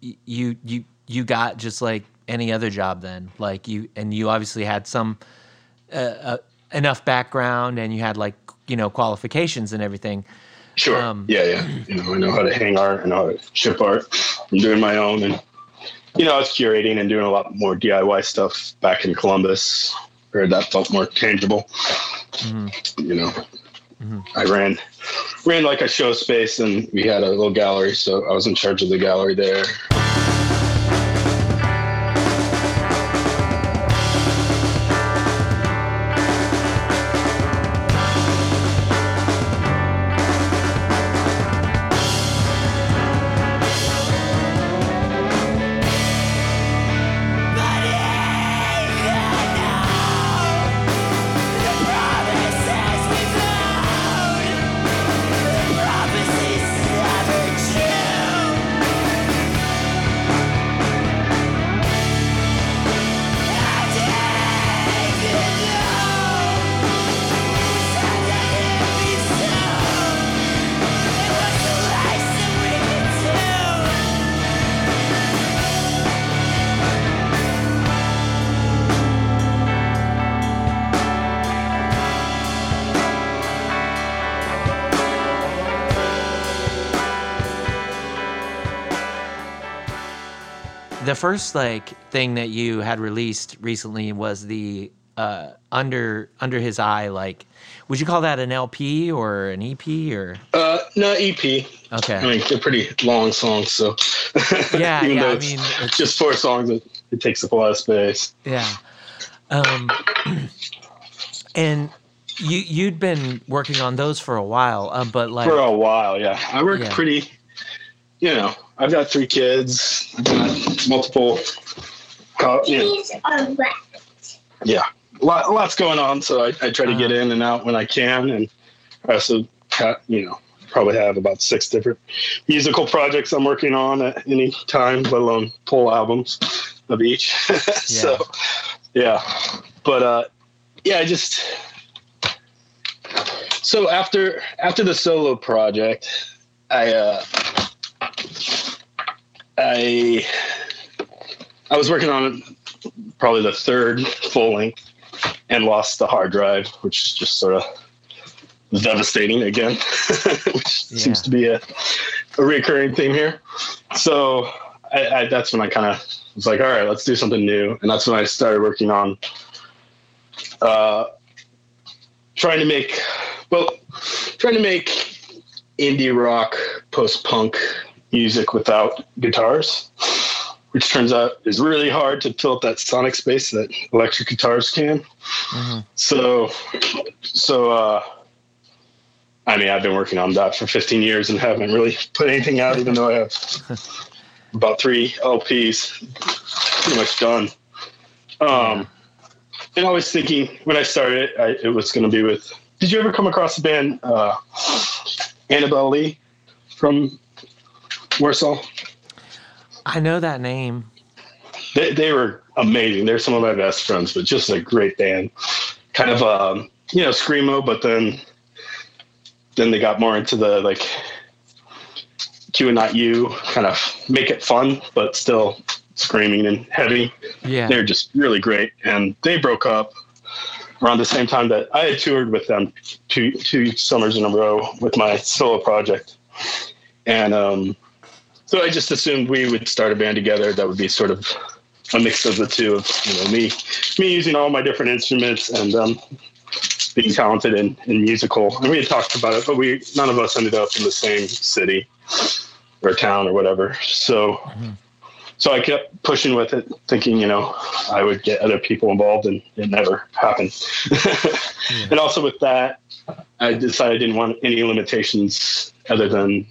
you, you, you got just like any other job. Then, like you, and you obviously had some uh, uh, enough background, and you had like you know qualifications and everything. Sure. Um, yeah, yeah. You know, I know how to hang art. I know how to ship art. I'm doing my own, and you know, I was curating and doing a lot more DIY stuff back in Columbus or that felt more tangible. Mhm. You know, Mhm. I ran ran like a show space, and we had a little gallery, so I was in charge of the gallery there. First like thing that you had released recently was the uh, under under his eye. Like, would you call that an LP or an EP or? Uh, no EP. I Okay. mean, they're pretty long songs, so Yeah, even yeah, though I it's mean, it's- just four songs, it, it takes up a lot of space. Yeah. Um, and you you'd been working on those for a while, uh, but like For a while, yeah. I worked Yeah. pretty, you know, I've got three kids, I've got multiple, co- you know, These are wet. yeah, lot, lots going on. So I, I try to get Uh-huh. in and out when I can. And I also, ha- you know, probably have about six different musical projects I'm working on at any time, let alone full albums of each. so, yeah. But, uh, yeah, I just, so after, after the solo project, I, uh, I, I was working on probably the third full length and lost the hard drive, which is just sort of devastating again, which Yeah. seems to be a, a recurring theme here. So I, I, that's when I kind of was like, all right, let's do something new. And that's when I started working on uh, trying to make, well, trying to make indie rock, post punk music without guitars which turns out is really hard to fill up that sonic space that electric guitars can. Mhm. So, so uh, I mean, I've been working on that for 15 years and haven't really put anything out, even though I have about three LPs pretty much done. Um, and I was thinking when I started, I, it was going to be with. Did you ever come across the band uh, Annabelle Lee from Warsaw? I know that name. they, they were amazing. They're some of my best friends, but just a great band. Kind of um, you know, screamo, but then then they got more into the like Q and Not U, kind of make it fun, but still screaming and heavy. Yeah. They're just really great. And they broke up around the same time that I had toured with them two two summers in a row with my solo project. And um so I just assumed we would start a band together that would be sort of a mix of the two of you know me me using all my different instruments and um being talented and, and musical. And we had talked about it, but we none of us ended up in the same city or town or whatever. So so I kept pushing with it, thinking, you know, I would get other people involved and it never happened. And also with that, I decided I didn't want any limitations other than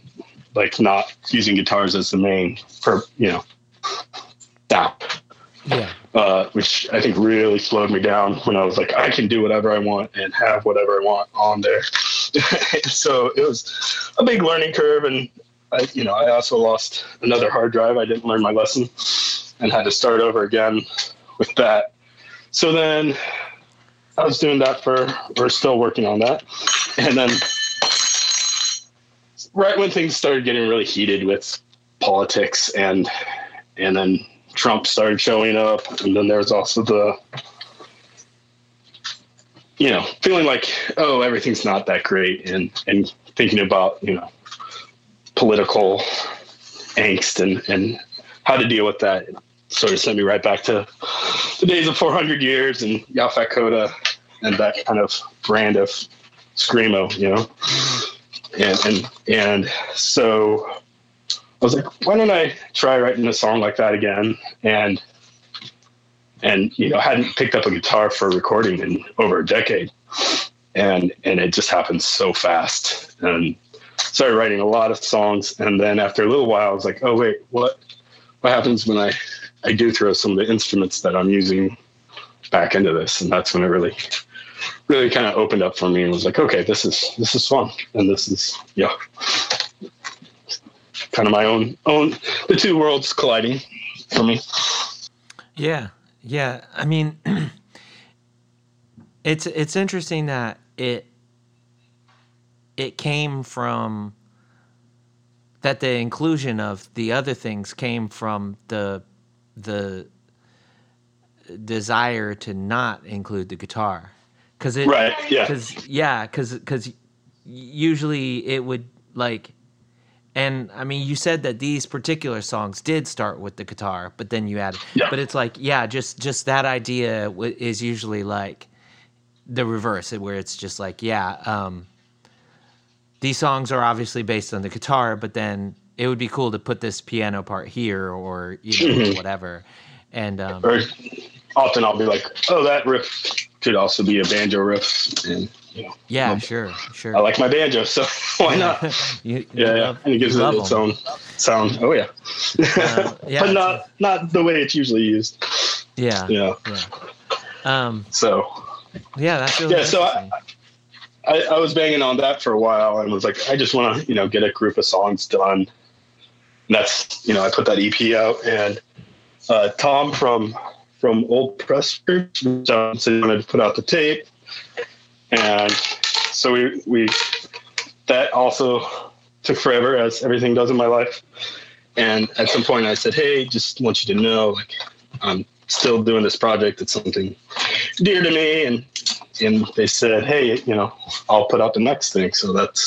like not using guitars as the main for, you know, that Yeah. uh, which I think really slowed me down when I was like, I can do whatever I want and have whatever I want on there. so it was a big learning curve, and I, you know, I also lost another hard drive. I didn't learn my lesson and had to start over again with that. So then I was doing that for, we're still working on that, and then right when things started getting really heated with politics and and then Trump started showing up, and then there was also the, you know, feeling like, oh, everything's not that great, and and thinking about you know, political angst and and how to deal with that. sort of sent me right back to the days of 400 years and Yaphet and that kind of brand of screamo, you know. And and and so I was like, why don't I try writing a song like that again? And and you know, hadn't picked up a guitar for recording in over a decade, and and it just happened so fast. And started writing a lot of songs, and then after a little while, I was like, oh wait, what what happens when I I do throw some of the instruments that I'm using back into this, and that's when it really really kind of opened up for me and was like, okay, this is this is fun, and this is yeah, kind of my own own the two worlds colliding for me. Yeah, yeah. I mean, it's it's interesting that it it came from that the inclusion of the other things came from the the desire to not include the guitar because it right yeah because yeah because because usually it would like and i mean you said that these particular songs did start with the guitar but then you added Yeah. but it's like yeah just just that idea w- is usually like the reverse where it's just like yeah um these songs are obviously based on the guitar but then it would be cool to put this piano part here or you know Mhm. whatever and um or often I'll be like, oh, that riff could also be a banjo riff, and you know, yeah Well, sure sure I like my banjo, so why not? you, you Yeah, yeah, love- and it gives it its own sound. Oh yeah, Uh, yeah, but not not the way it's usually used. yeah Yeah, um so yeah that's really Yeah, so I- I, I was banging on that for a while and was like, I just want to, you know, get a group of songs done. And that's, you know, I put that EP out and uh, Tom from from Old Press Group reached out and wanted to put out the tape, and so we we that also took forever as everything does in my life. And at some point, I said, "Hey, just want you to know, like, I'm still doing this project. It's something dear to me." And and they said, "Hey, you know, I'll put out the next thing." So that's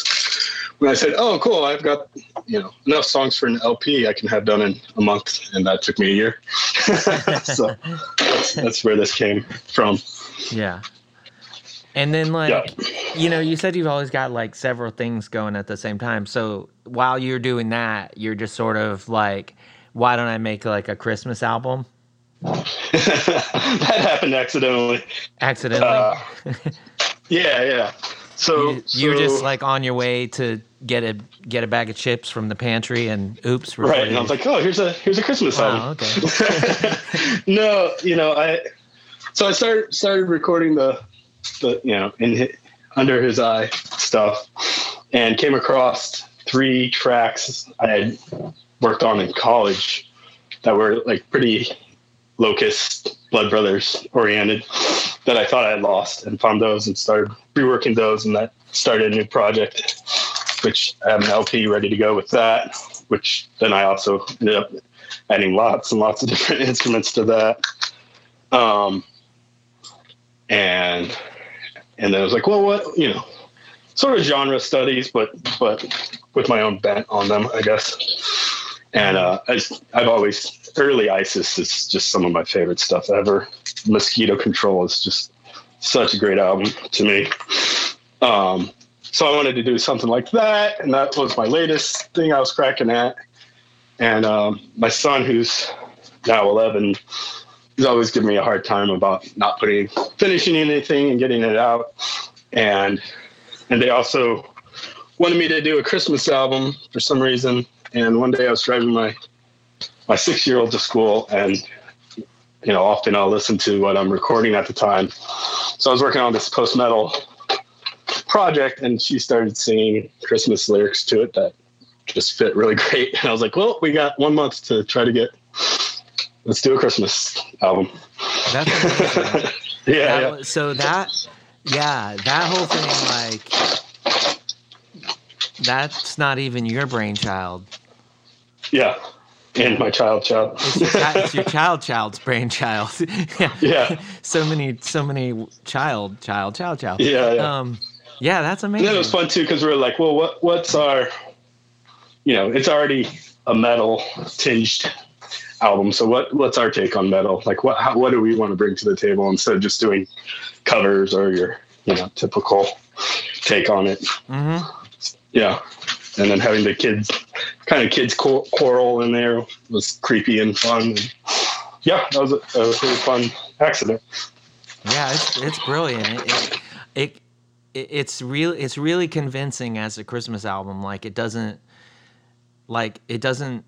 when I said, "Oh, cool! I've got you know enough songs for an LP I can have done in a month," and that took me a year. so that's, that's where this came from. Yeah. And then like Yeah. you know, you said you've always got like several things going at the same time. So while you're doing that, you're just sort of like, why don't I make like a Christmas album? that happened accidentally. Accidentally. Uh, yeah, yeah. So you, you're so- just like on your way to get a get a bag of chips from the pantry and oops, right, recorded and I was like, "Oh, here's a here's a Christmas oh, Wow, album." okay. no, you know, I so I started started recording the the you know in under his eye stuff, and came across three tracks I had worked on in college that were like pretty locust blood brothers oriented that I thought I had lost and found those and started reworking those and that started a new project which I have an LP ready to go with that which then I also ended up adding lots and lots of different instruments to that um and and then I was like well what you know sort of genre studies but but with my own bent on them I guess and uh, I, I've always early ISIS is just some of my favorite stuff ever. Mosquito Control is just such a great album to me. Um, so I wanted to do something like that, and that was my latest thing I was cracking at. And um, my son, who's now 11, he's always giving me a hard time about not putting finishing anything and getting it out. And and they also wanted me to do a Christmas album for some reason. And one day I was driving my my six year old to school, and you know, often I'll listen to what I'm recording at the time. So I was working on this post metal project, and she started singing Christmas lyrics to it that just fit really great. And I was like, well, we got one month to try to get. Let's do a Christmas album. Yeah, yeah. So that, yeah, that whole thing, like, that's not even your brainchild. Yeah. And my child, child. It's your, it's your child, child's brainchild. yeah. Yeah. So many, so many child, child, child, child. Yeah, yeah. Um, yeah, that's amazing. then it was fun too because we were like, well, what what's our, you know, it's already a metal tinged album. So what what's our take on metal? Like what how, what do we want to bring to the table instead of just doing covers or your you know typical take on it? Mm-hmm. Yeah, and then having the kids kind of kids choral in there was creepy and fun. And yeah, that was a, a really fun accident. Yeah, it's it's brilliant. It, it, it it's really it's really convincing as a Christmas album. Like it doesn't like it doesn't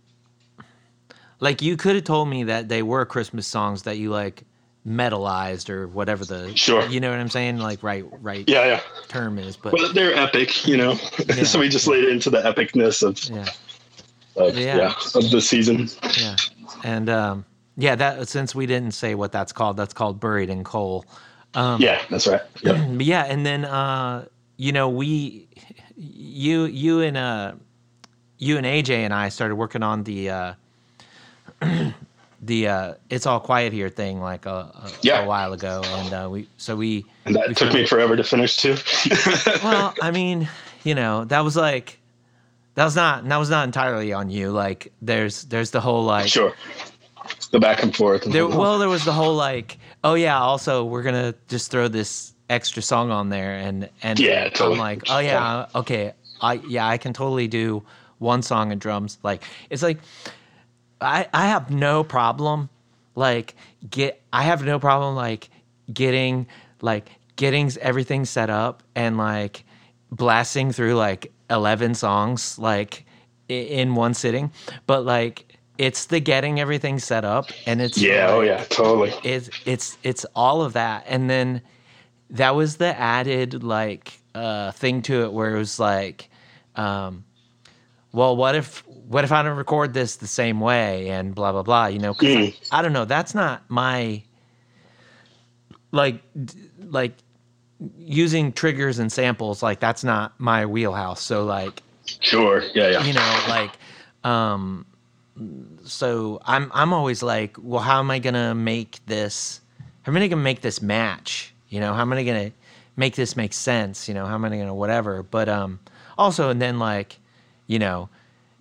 like you could have told me that they were Christmas songs that you like metalized or whatever the sure you know what I'm saying like right right yeah yeah term is but well, they're epic you know yeah. so we just laid into the epicness of yeah. Of, yeah. yeah of the season yeah and um yeah that since we didn't say what that's called that's called buried in coal um, yeah that's right yep. yeah and then uh you know we you you and uh you and AJ and I started working on the uh the uh, "It's All Quiet Here" thing like a, a, yeah. a while ago, and uh, we so we and that we took me forever to finish too. well, I mean, you know, that was like that was not that was not entirely on you. Like, there's there's the whole like sure the back and forth. And there, well, there was the whole like, oh yeah, also we're gonna just throw this extra song on there, and and yeah, totally. I'm like, oh yeah, okay, I yeah, I can totally do one song and drums. Like, it's like I I have no problem like get I have no problem like getting like getting everything set up and like blasting through like 11 songs like in one sitting but like it's the getting everything set up and it's yeah like, oh yeah totally it's it's it's all of that and then that was the added like uh thing to it where it was like um well what if what if I don't record this the same way and blah blah blah, you know? Mm. I, I don't know. That's not my like like using triggers and samples like that's not my wheelhouse. So like sure, yeah, yeah. You know, like um so I'm I'm always like, well, how am I gonna make this? How am I gonna make this match? You know, how am I gonna make this make sense? You know, how am I gonna whatever? But um, also, and then like, you know,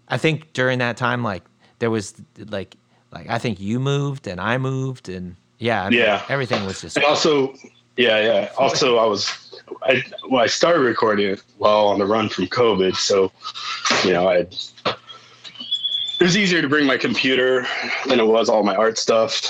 I think during that time, like there was like like I think you moved and I moved and yeah, I mean, yeah, everything was just. And also, yeah, yeah. Also, I was I well, I started recording it while on the run from COVID, so you know, I it was easier to bring my computer than it was all my art stuff.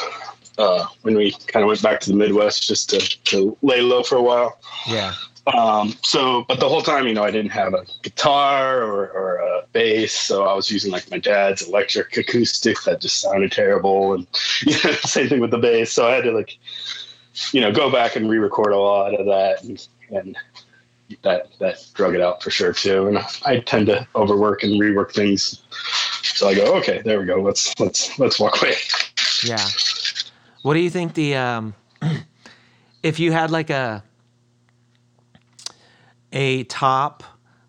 Uh, when we kind of went back to the Midwest just to, to lay low for a while. Yeah. Um, so, but the whole time, you know, I didn't have a guitar or, or a bass, so I was using like my dad's electric acoustic that just sounded terrible, and you know, same thing with the bass. So I had to like, you know, go back and re-record a lot of that, and, and that that drug it out for sure too. And I tend to overwork and rework things, so I go, okay, there we go. Let's let's let's walk away. Yeah. What do you think the um, if you had like a a top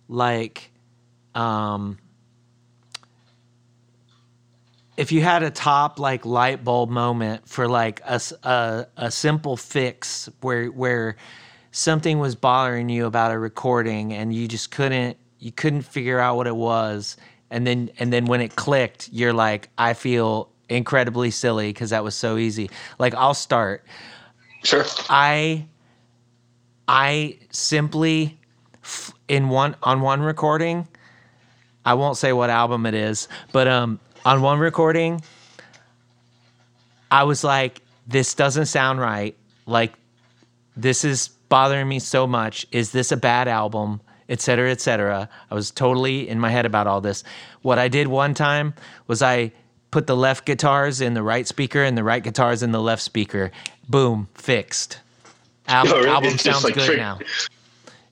like um if you had a top like light bulb moment for like a, a, a simple fix where where something was bothering you about a recording and you just couldn't you couldn't figure out what it was and then and then when it clicked you're like i feel incredibly silly because that was so easy like i'll start sure i i simply in one on one recording. I won't say what album it is, but um, on one recording, I was like, "This doesn't sound right. Like, this is bothering me so much. Is this a bad album?" Et cetera, et cetera. I was totally in my head about all this. What I did one time was I put the left guitars in the right speaker and the right guitars in the left speaker. Boom, fixed. Album, oh, really? album sounds like good trick- now.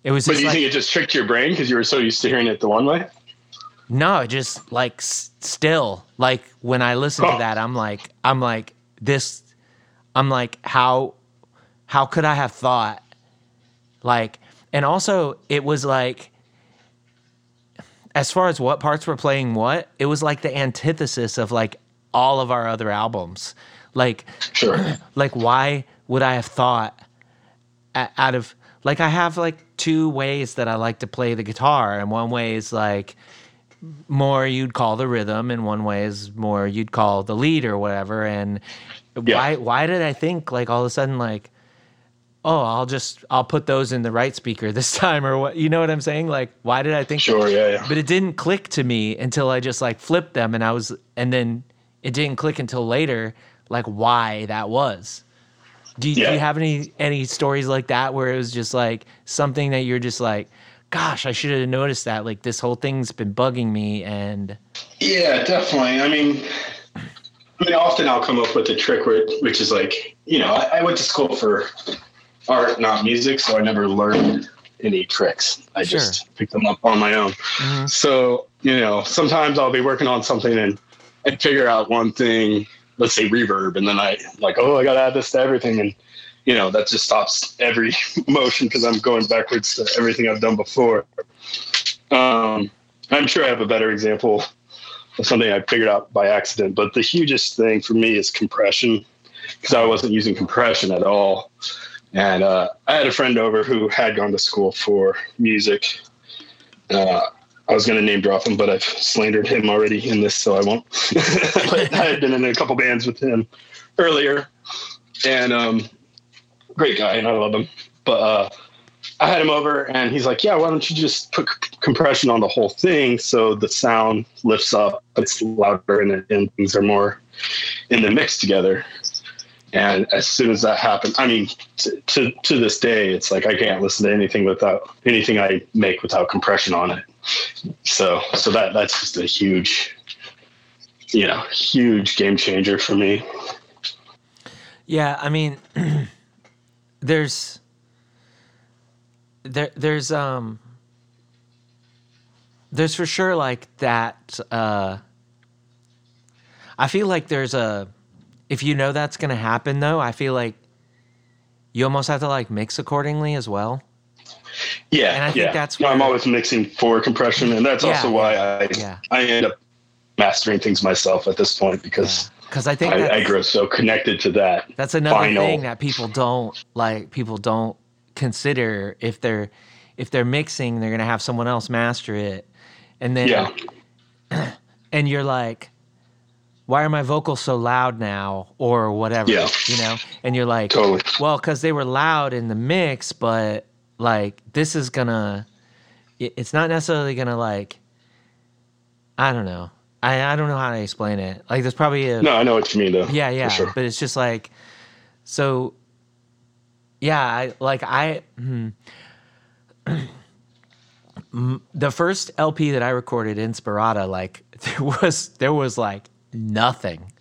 It was. But do you like, think it just tricked your brain because you were so used to hearing it the one way? No, just like s- still like when I listen oh. to that, I'm like, I'm like this. I'm like, how, how could I have thought, like, and also it was like, as far as what parts were playing what, it was like the antithesis of like all of our other albums. Like, sure. like why would I have thought out of like I have like two ways that I like to play the guitar, and one way is like more you'd call the rhythm and one way is more you'd call the lead or whatever and Yeah. why why did i think like all of a sudden like oh i'll just i'll put those in the right speaker this time or what you know what i'm saying like why did i think Sure, yeah, yeah. but it didn't click to me until i just like flipped them and i was and then it didn't click until later like why that was do you, do you have any any stories like that where it was just like something that you're just like gosh i should have noticed that like this whole thing's been bugging me and Yeah, definitely. I mean, I mean, often I'll come up with a trick where, which is like, you know, I, I went to school for art, not music, so I never learned any tricks. I Sure. just picked them up on my own. Mhm. So, you know, sometimes I'll be working on something and and figure out one thing, let's say reverb, and then I like, oh, I got to add this to everything, and you know, that just stops every motion because I'm going backwards to everything I've done before. Um, I'm sure I have a better example of something I figured out by accident, but the hugest thing for me is compression because I wasn't using compression at all. And uh, I had a friend over who had gone to school for music. Uh, I was going to name drop him, but I've slandered him already in this, so I won't. but I had been in a couple bands with him earlier, and um, great guy, and I love him. But uh, I had him over, and he's like, "Yeah, why don't you just put c- compression on the whole thing so the sound lifts up, it's louder, and, and things are more in the mix together." And as soon as that happened, I mean, to, to to this day, it's like I can't listen to anything without anything I make without compression on it. So so that that's just a huge, you know, huge game changer for me. Yeah, I mean, there's there there's um there's for sure like that. Uh, I feel like there's a if you know that's gonna happen though. I feel like you almost have to like mix accordingly as well. Yeah, And I think yeah. that's No, I'm always mixing for compression, and that's Yeah, also why I yeah. I end up mastering things myself at this point because Because I think I, I grow so connected to that. that's another final- thing that people don't like. People don't consider if they're if they're mixing, they're gonna have someone else master it, and then Yeah, and you're like, why are my vocals so loud now, or whatever, Yeah. you know? And you're like, totally. well, because they were loud in the mix, but like this is gonna, it's not necessarily gonna like, I don't know, I I don't know how to explain it. Like there's probably a No, I know what you mean though. yeah, yeah. sure. But it's just like, so, yeah, I like I. Hmm. Mm, the first LP that I recorded, Inspirata, like there was there was like nothing.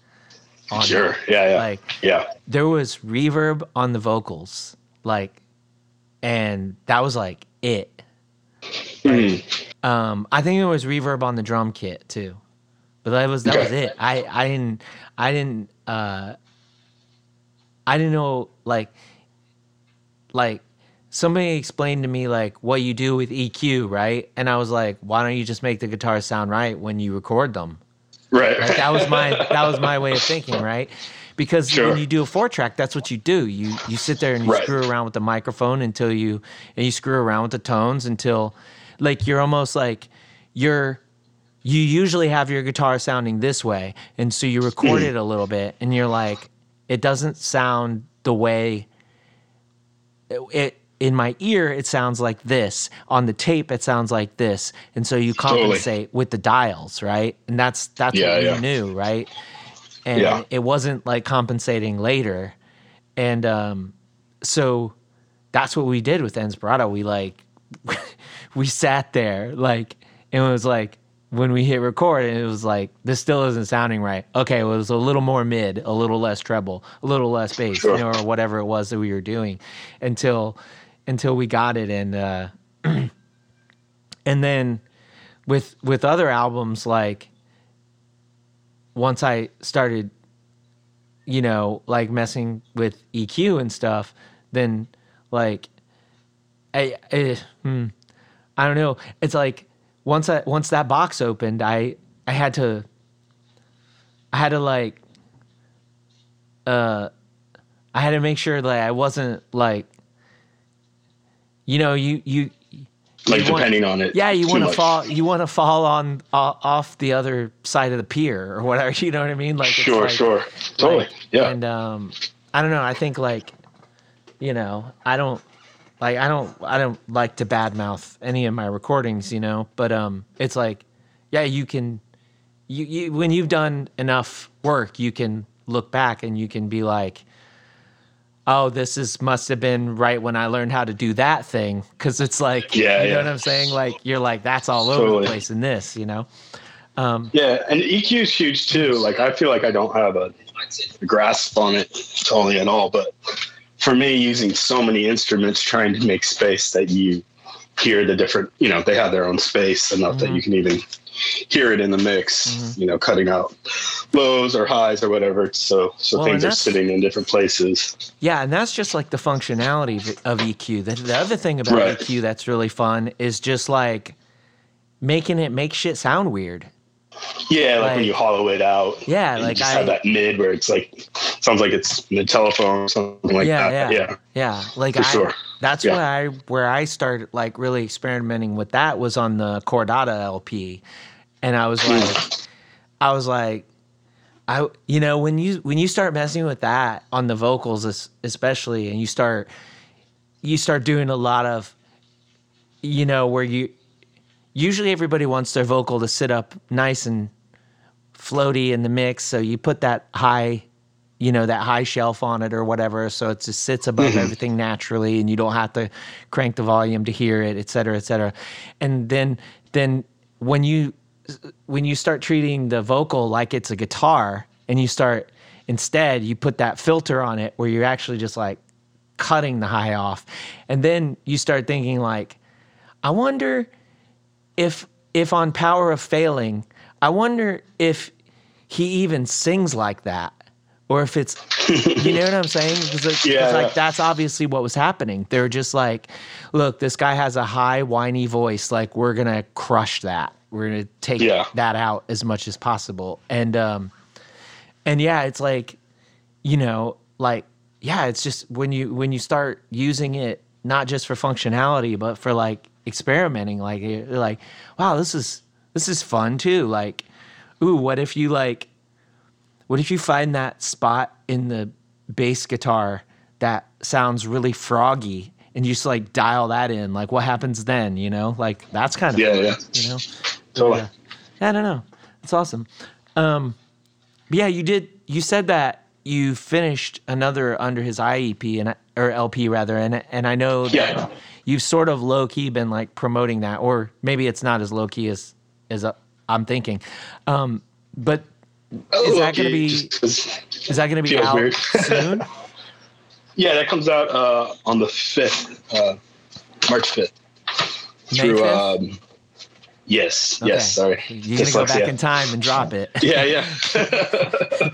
On it. Sure. Yeah, yeah, Like yeah. there was reverb on the vocals, like, and that was like it. Mm. Um, I think it was reverb on the drum kit too, but that was that Okay. was it. I I didn't I didn't uh, I didn't know like like somebody explained to me like what you do with EQ, right? And I was like, why don't you just make the guitars sound right when you record them? Right. Like that was my that was my way of thinking, right? Because Sure. when you do a four track, that's what you do. You you sit there and you Right. screw around with the microphone until you and you screw around with the tones until like you're almost like you're you usually have your guitar sounding this way and so you record Hmm. it a little bit and you're like it doesn't sound the way it, it in my ear it sounds like this on the tape it sounds like this and so you Totally. compensate with the dials right and that's that's Yeah, what we yeah. knew right and Yeah. it wasn't like compensating later and um so that's what we did with Inspirata. We like we sat there like and it was like when we hit record and it was like this still isn't sounding right. Okay, well, it was a little more mid, a little less treble, a little less bass, Sure. you know, or whatever it was that we were doing until until we got it and uh and then with with other albums like once I started you know, like messing with EQ and stuff, then like I I, hmm, I don't know. It's like once I once that box opened, I I had to I had to like uh I had to make sure that I wasn't like you know, you you like you want- depending on it. Yeah, you want to fall. You want to fall on uh, off the other side of the pier or whatever. You know what I mean? Like Sure, like- sure, totally. like, yeah, And um, I don't know. I think like, you know, I don't like I don't I don't like to badmouth any of my recordings, you know. But um, it's like, yeah, you can, you, you when you've done enough work, you can look back and you can be like. Oh, this is must have been right when I learned how to do that thing, because it's like, Yeah, you know yeah. what I'm saying? Like you're like that's all over Totally. the place in this, you know? Um, yeah, and EQ is huge too. Like I feel like I don't have a, a grasp on it totally at all, but for me, using so many instruments, trying to make space that you hear the different, you know, they have their own space enough that mm-hmm. you can even hear it in the mix. Mm-hmm. You know, cutting out lows or highs or whatever, so so Well, things are sitting in different places. Yeah, and that's just like the functionality of- of EQ. The, the other thing about Right. EQ that's really fun is just like making it make shit sound weird. Yeah, like, Like- when you hollow it out. Yeah, and you like just I- have that mid where it's like sounds like it's the telephone or something like yeah, that. yeah, yeah. yeah. Like I, sure. that's Yeah. where I where I started like really experimenting with that was on the Cordata LP, and I was Hmm. like, I was like, I you know when you when you start messing with that on the vocals especially, and you start you start doing a lot of, you know, where you usually everybody wants their vocal to sit up nice and floaty in the mix. So you put that high, you know, that high shelf on it or whatever. So it just sits above mm-hmm. everything naturally and you don't have to crank the volume to hear it, et cetera, et cetera. And then, then when you, when you start treating the vocal like it's a guitar and you start, instead, you put that filter on it where you're actually just like cutting the high off. And then you start thinking like, I wonder if if on Power of Failing, I wonder if he even sings like that. Or if it's, you know what I'm saying? Because like, Yeah, like that's obviously what was happening. They're just like, look, this guy has a high, whiny voice. Like, we're going to crush that. We're going to take Yeah. that out as much as possible. And, um, and yeah, it's like, you know, like, yeah, it's just when you, when you start using it, not just for functionality, but for like experimenting, like, like, wow, this is, this is fun too. Like, ooh, what if you like, what if you find that spot in the bass guitar that sounds really froggy and you just like dial that in? Like, what happens then? You know, like that's kind of Yeah, fun, yeah. You know, Totally. yeah. I don't know. It's awesome. Um, yeah, you did. You said that you finished another Under His Eye EP and or LP rather, and and I know that Yeah. You've sort of low key been like promoting that, or maybe it's not as low key as as uh, I'm thinking. Um, but is that going to be is that going to be out weird. soon? yeah, that comes out uh, on the fifth, uh, March fifth. Through 5th? um, yes, Okay. yes. Sorry, You're gonna go back Dyslexia. in time and drop it. yeah, yeah.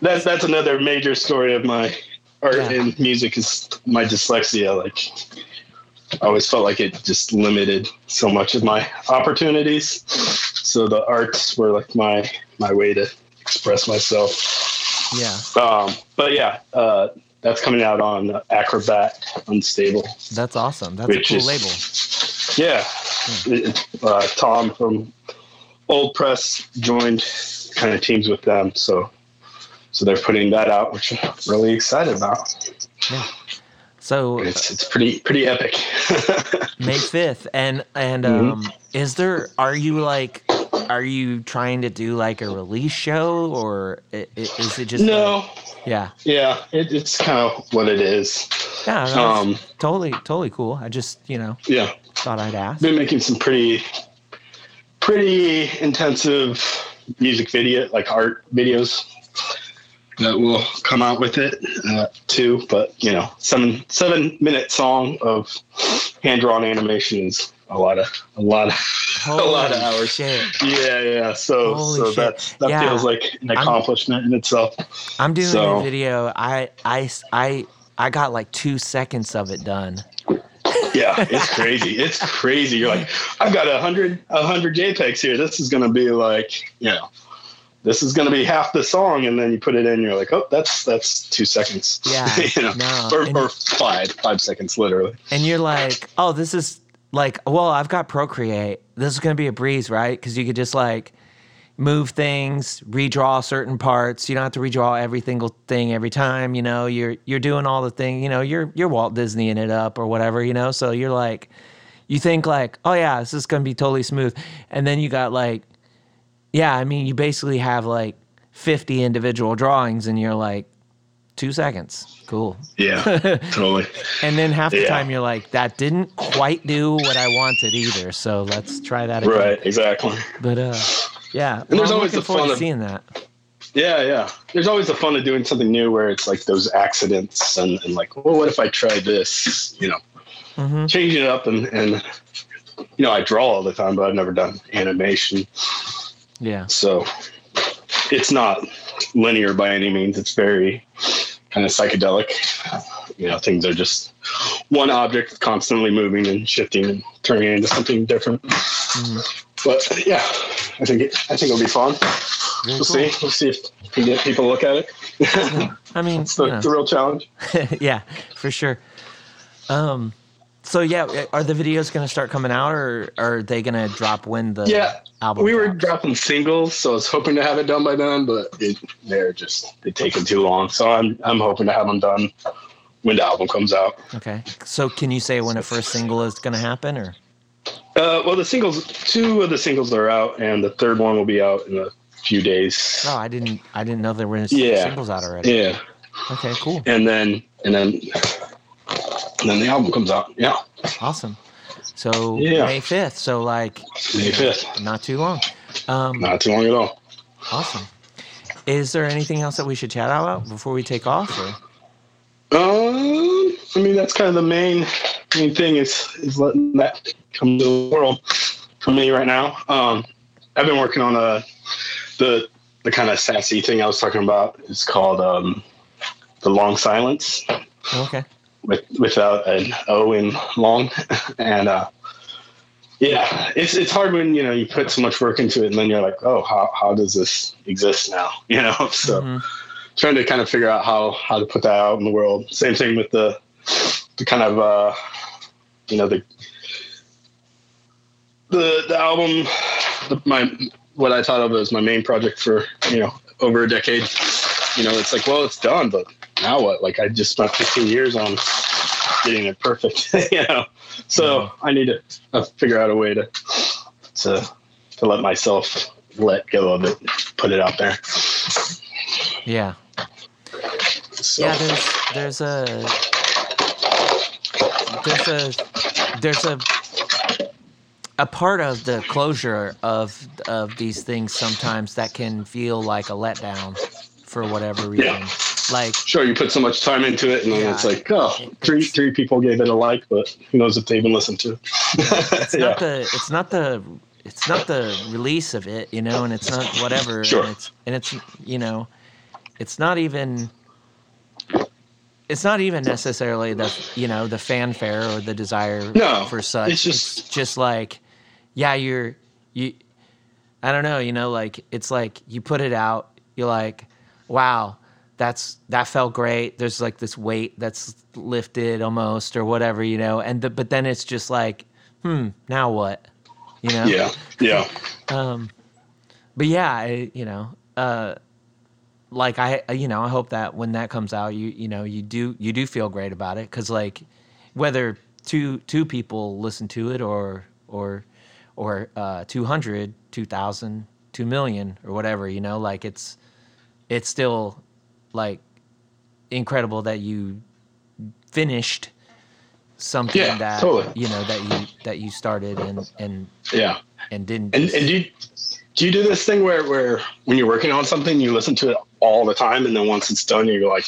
that's that's another major story of my art Yeah. and music is my dyslexia. Like, I always felt like it just limited so much of my opportunities. So the arts were like my my way to express myself. Yeah, Um, but yeah, uh, that's coming out on Acrobat Unstable. that's awesome. That's a cool is- label. Yeah, It- uh, Tom from Old Press joined, kind of teams with them, so so they're putting that out, which I'm really excited about. So It's it's pretty pretty epic. May fifth, and and Mhm. um, is there? Are you like? Are you trying to do like a release show, or is it just? no, like- yeah. yeah, it, it's kind of what it is. Yeah. that's Um, totally, totally cool. I just you know yeah, thought I'd ask. been making some pretty pretty intensive music video like art videos that will come out with it uh, too but you know seven seven minute song of hand drawn animation is a lot of a lot of a lot of hours Shit. yeah yeah so Holy so shit. that's that Yeah. feels like an I'm- accomplishment in itself I'm doing So- a video. I I I I got like two seconds of it done. yeah it's crazy it's crazy you're like i've got a hundred a hundred jpegs here this is gonna be like you know this is gonna be half the song and then you put it in you're like oh that's that's two seconds Yeah, you know no, or, and- or five five seconds literally and you're like, oh, this is like, well, I've got Procreate. This is gonna be a breeze, right? Because you could just like move things, redraw certain parts. You don't have to redraw every single thing every time. You know, you're you're doing all the thing. You know, you're you're Walt Disneying it up or whatever. You know, so you're like, you think like, oh yeah, this is gonna be totally smooth, and then you got like, yeah, I mean, you basically have like 50 individual drawings, and you're like, two seconds. Cool. Yeah, totally. And then half the Yeah. time you're like, that didn't quite do what I wanted either. So let's try that again. Right, exactly. But uh, yeah. there's well, I'm always the fun of- seeing that. Yeah, yeah. There's always the fun of doing something new where it's like those accidents and, and like, well, what if I try this? You know, hmm changing it up and, and you know, I draw all the time, but I've never done animation. Yeah. So it's not linear by any means. It's very kind of psychedelic. You know, things are just one object constantly moving and shifting and turning into something different. Mhm. But yeah, I think it, I think it'll be fun. We'll cool. see. We'll see if we can get people to look at it. I mean, it's, the, it's a real challenge. yeah, for sure. Um, so yeah, are the videos going to start coming out, or are they going to drop when the Yeah, album? we were drops? dropping singles, so I was hoping to have it done by then, but it, they're just they're taking too long. So I'm I'm hoping to have them done when the album comes out. Okay. So can you say when a first single is going to happen, or? Uh, well, the singles, two of the singles are out, and the third one will be out in a few days. No, I didn't. I didn't know there were Yeah. singles out already. Yeah, Okay, cool, and then and then and then the album comes out. Yeah, awesome. So Yeah. May fifth. So like May fifth. not too long. Um, Not too long at all. awesome. Is there anything else that we should chat about before we take off? Or? Um, I mean that's kind of the main main thing is is letting that come to the world for me right now. Um, I've been working on a the the kind of sassy thing I was talking about. It's called um, the long silence. Okay. With without an O in long, and uh, yeah, it's it's hard when you know you put so much work into it, and then you're like, oh, how how does this exist now? You know, so Mhm. trying to kind of figure out how how to put that out in the world. Same thing with the the kind of uh, you know the the the album, the, my what I thought of as my main project for you know over a decade. You know, it's like, well, it's done, but now what? Like, I just spent 15 years on getting it perfect. you know, so I need to uh, figure out a way to to to let myself let go of it, put it out there. Yeah. So, Yeah. There's there's a there's a there's a a part of the closure of of these things sometimes that can feel like a letdown for whatever reason. Yeah. Like sure, you put so much time into it, and then it's like, oh, three it's- three people gave it a like, but who knows if they even listened to it? it's not the it's not the it's not the release of it, you know, and it's not whatever. Sure. And it's and it's you know, it's not even it's not even necessarily the you know the fanfare or the desire No, for such. it's just- just like yeah, you're you. I don't know, you know, like it's like you put it out, you're like, wow, that's that felt great. There's like this weight that's lifted almost or whatever, you know, and the, but then it's just like, hmm, now what, you know? yeah, yeah, Um, but yeah, I, you know, uh, like I, you know, I hope that when that comes out, you, you know, you do, you do feel great about it. Cause like whether two, two people listen to it or, or, or, uh, 200, 2000, 2 million or whatever, you know, like it's, it's still like incredible that you finished something Yeah, that, totally. you know, that you, that you started and, and, yeah. and didn't And and do you, do you do this thing where where when you're working on something, you listen to it all the time, and then once it's done, you go like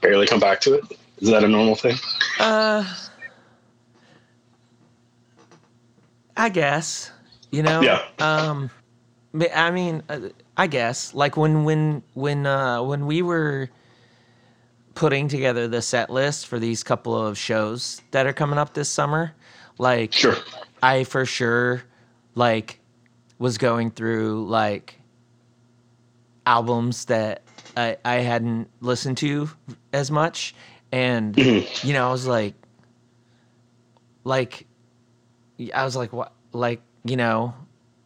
barely come back to it? Is that a normal thing? Uh, I guess you know. Yeah. Um, but I mean, uh, I guess like when when when uh when we were putting together the set list for these couple of shows that are coming up this summer, like Sure. I for sure like was going through like albums that I, I hadn't listened to as much and Mhm. you know I was like like I was like, what? Like, you know,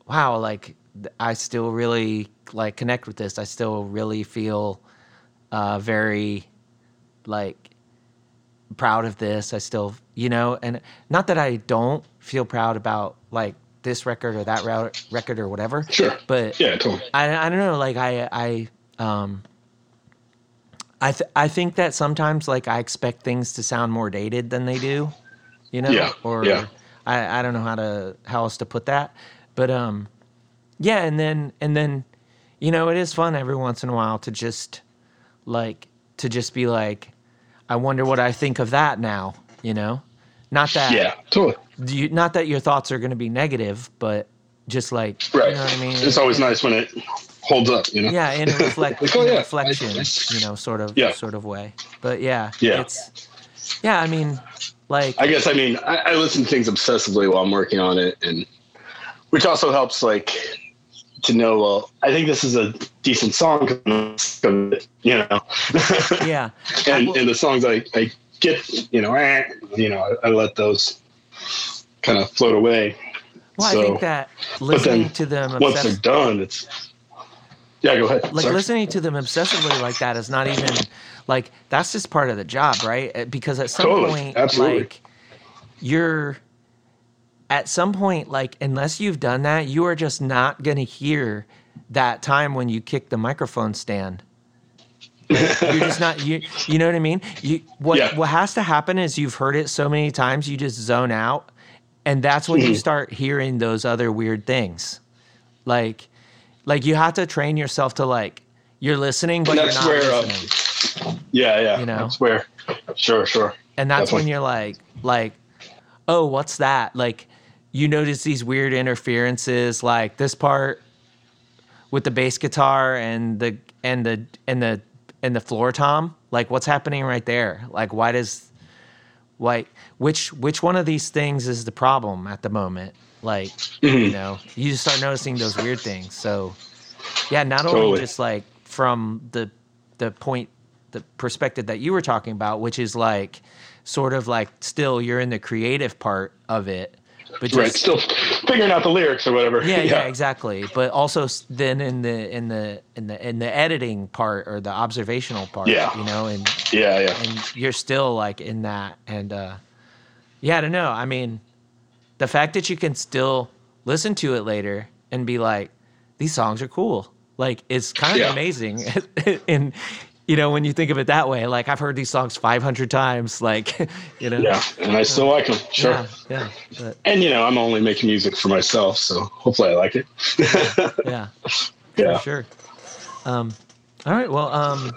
wow, like I still really like connect with this. I still really feel uh, very like proud of this. I still, you know, and not that I don't feel proud about like this record or that record or whatever. Sure. But yeah, totally. I I don't know. Like I I um. I th- I think that sometimes like I expect things to sound more dated than they do, you know. Yeah. Or yeah. I I don't know how to how else to put that, but um, yeah. And then and then, you know, it is fun every once in a while to just like to just be like, I wonder what I think of that now, you know? Not that Yeah, totally. you, not that your thoughts are going to be negative, but just like Right. you know what I mean? It's always nice when it holds up, you know? Yeah, in a reflect, Like, oh, in a oh, yeah. reflection, I- I- you know, sort of Yeah. sort of way. But yeah, Yeah. it's yeah. I mean, like I guess I mean I, I listen to things obsessively while I'm working on it, and which also helps like to know. Well, I think this is a decent song, you know. yeah, and and the songs I, I get, you know, eh, you know, I, I let those kind of float away. well, So, I think that listening to them Once they're done, it's yeah. Go ahead. like Sorry. listening to them obsessively like that is not even like that's just part of the job right Uh, because at some Totally, point absolutely. like you're at some point like unless you've done that you are just not going to hear that time when you kick the microphone stand Like, you're just not you you know what i mean you what Yeah. what has to happen is you've heard it so many times you just zone out and that's when Mm-hmm. you start hearing those other weird things like like you have to train yourself to like you're listening but And you're not where, uh, listening yeah, yeah. you know? that's where. Sure, sure. and that's when you're like like oh what's that like you notice these weird interferences like this part with the bass guitar and the and the and the and the floor tom like what's happening right there like why does like which which one of these things is the problem at the moment like Mm-hmm. you know you just start noticing those weird things so yeah not only Totally. just like from the the point the perspective that you were talking about which is like sort of like still you're in the creative part of it but just right. Still figuring out the lyrics or whatever. yeah, yeah, exactly. But also then in the in the in the in the editing part or the observational part, Yeah. you know, and Yeah, yeah. and you're still like in that and uh yeah, I don't know. I mean, the fact that you can still listen to it later and be like these songs are cool. Like it's kind of Yeah. amazing. and you know, when you think of it that way, like I've heard these songs 500 times like, you know. Yeah, and I still like them. Sure. Yeah, yeah. But, And you know, I'm only making music for myself, so hopefully I like it. yeah. yeah. Sure. Um, all right. Well, um,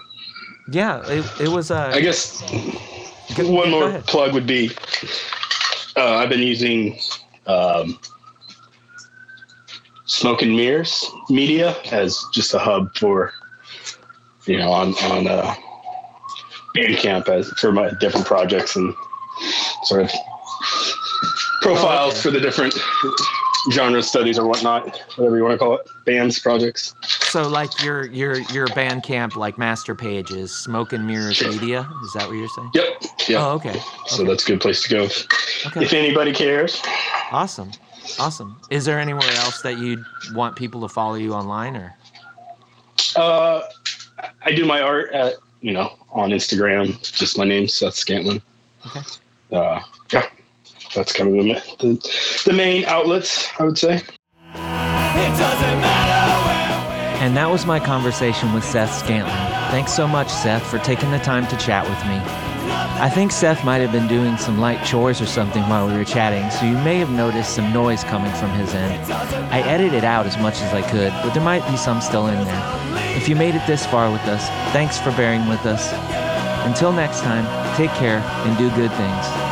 yeah, it, it was. Uh, I guess go- one go more ahead. plug would be uh, I've been using um, Smoke and Mirrors Media as just a hub for you know on on uh, Bandcamp as for my different projects and sort of profiles okay. for the different genre studies or whatnot, whatever you want to call it, bands projects. So, like your your your Bandcamp like master page is Smoke and Mirrors Media. Is that what you're saying? Yep. Yeah. Oh, okay. So that's a good place to go if, Okay. if anybody cares. Awesome. Awesome. Is there anywhere else that you'd want people to follow you online or? Uh, I do my art at you know on Instagram. Just my name, Seth Scantlen. Okay. Uh, yeah, that's kind of the, the the main outlets I would say. And that was my conversation with Seth Scantlen. Thanks so much, Seth, for taking the time to chat with me. I think Seth might have been doing some light chores or something while we were chatting, so you may have noticed some noise coming from his end. I edited it out as much as I could, but there might be some still in there. If you made it this far with us, thanks for bearing with us. Until next time, take care and do good things.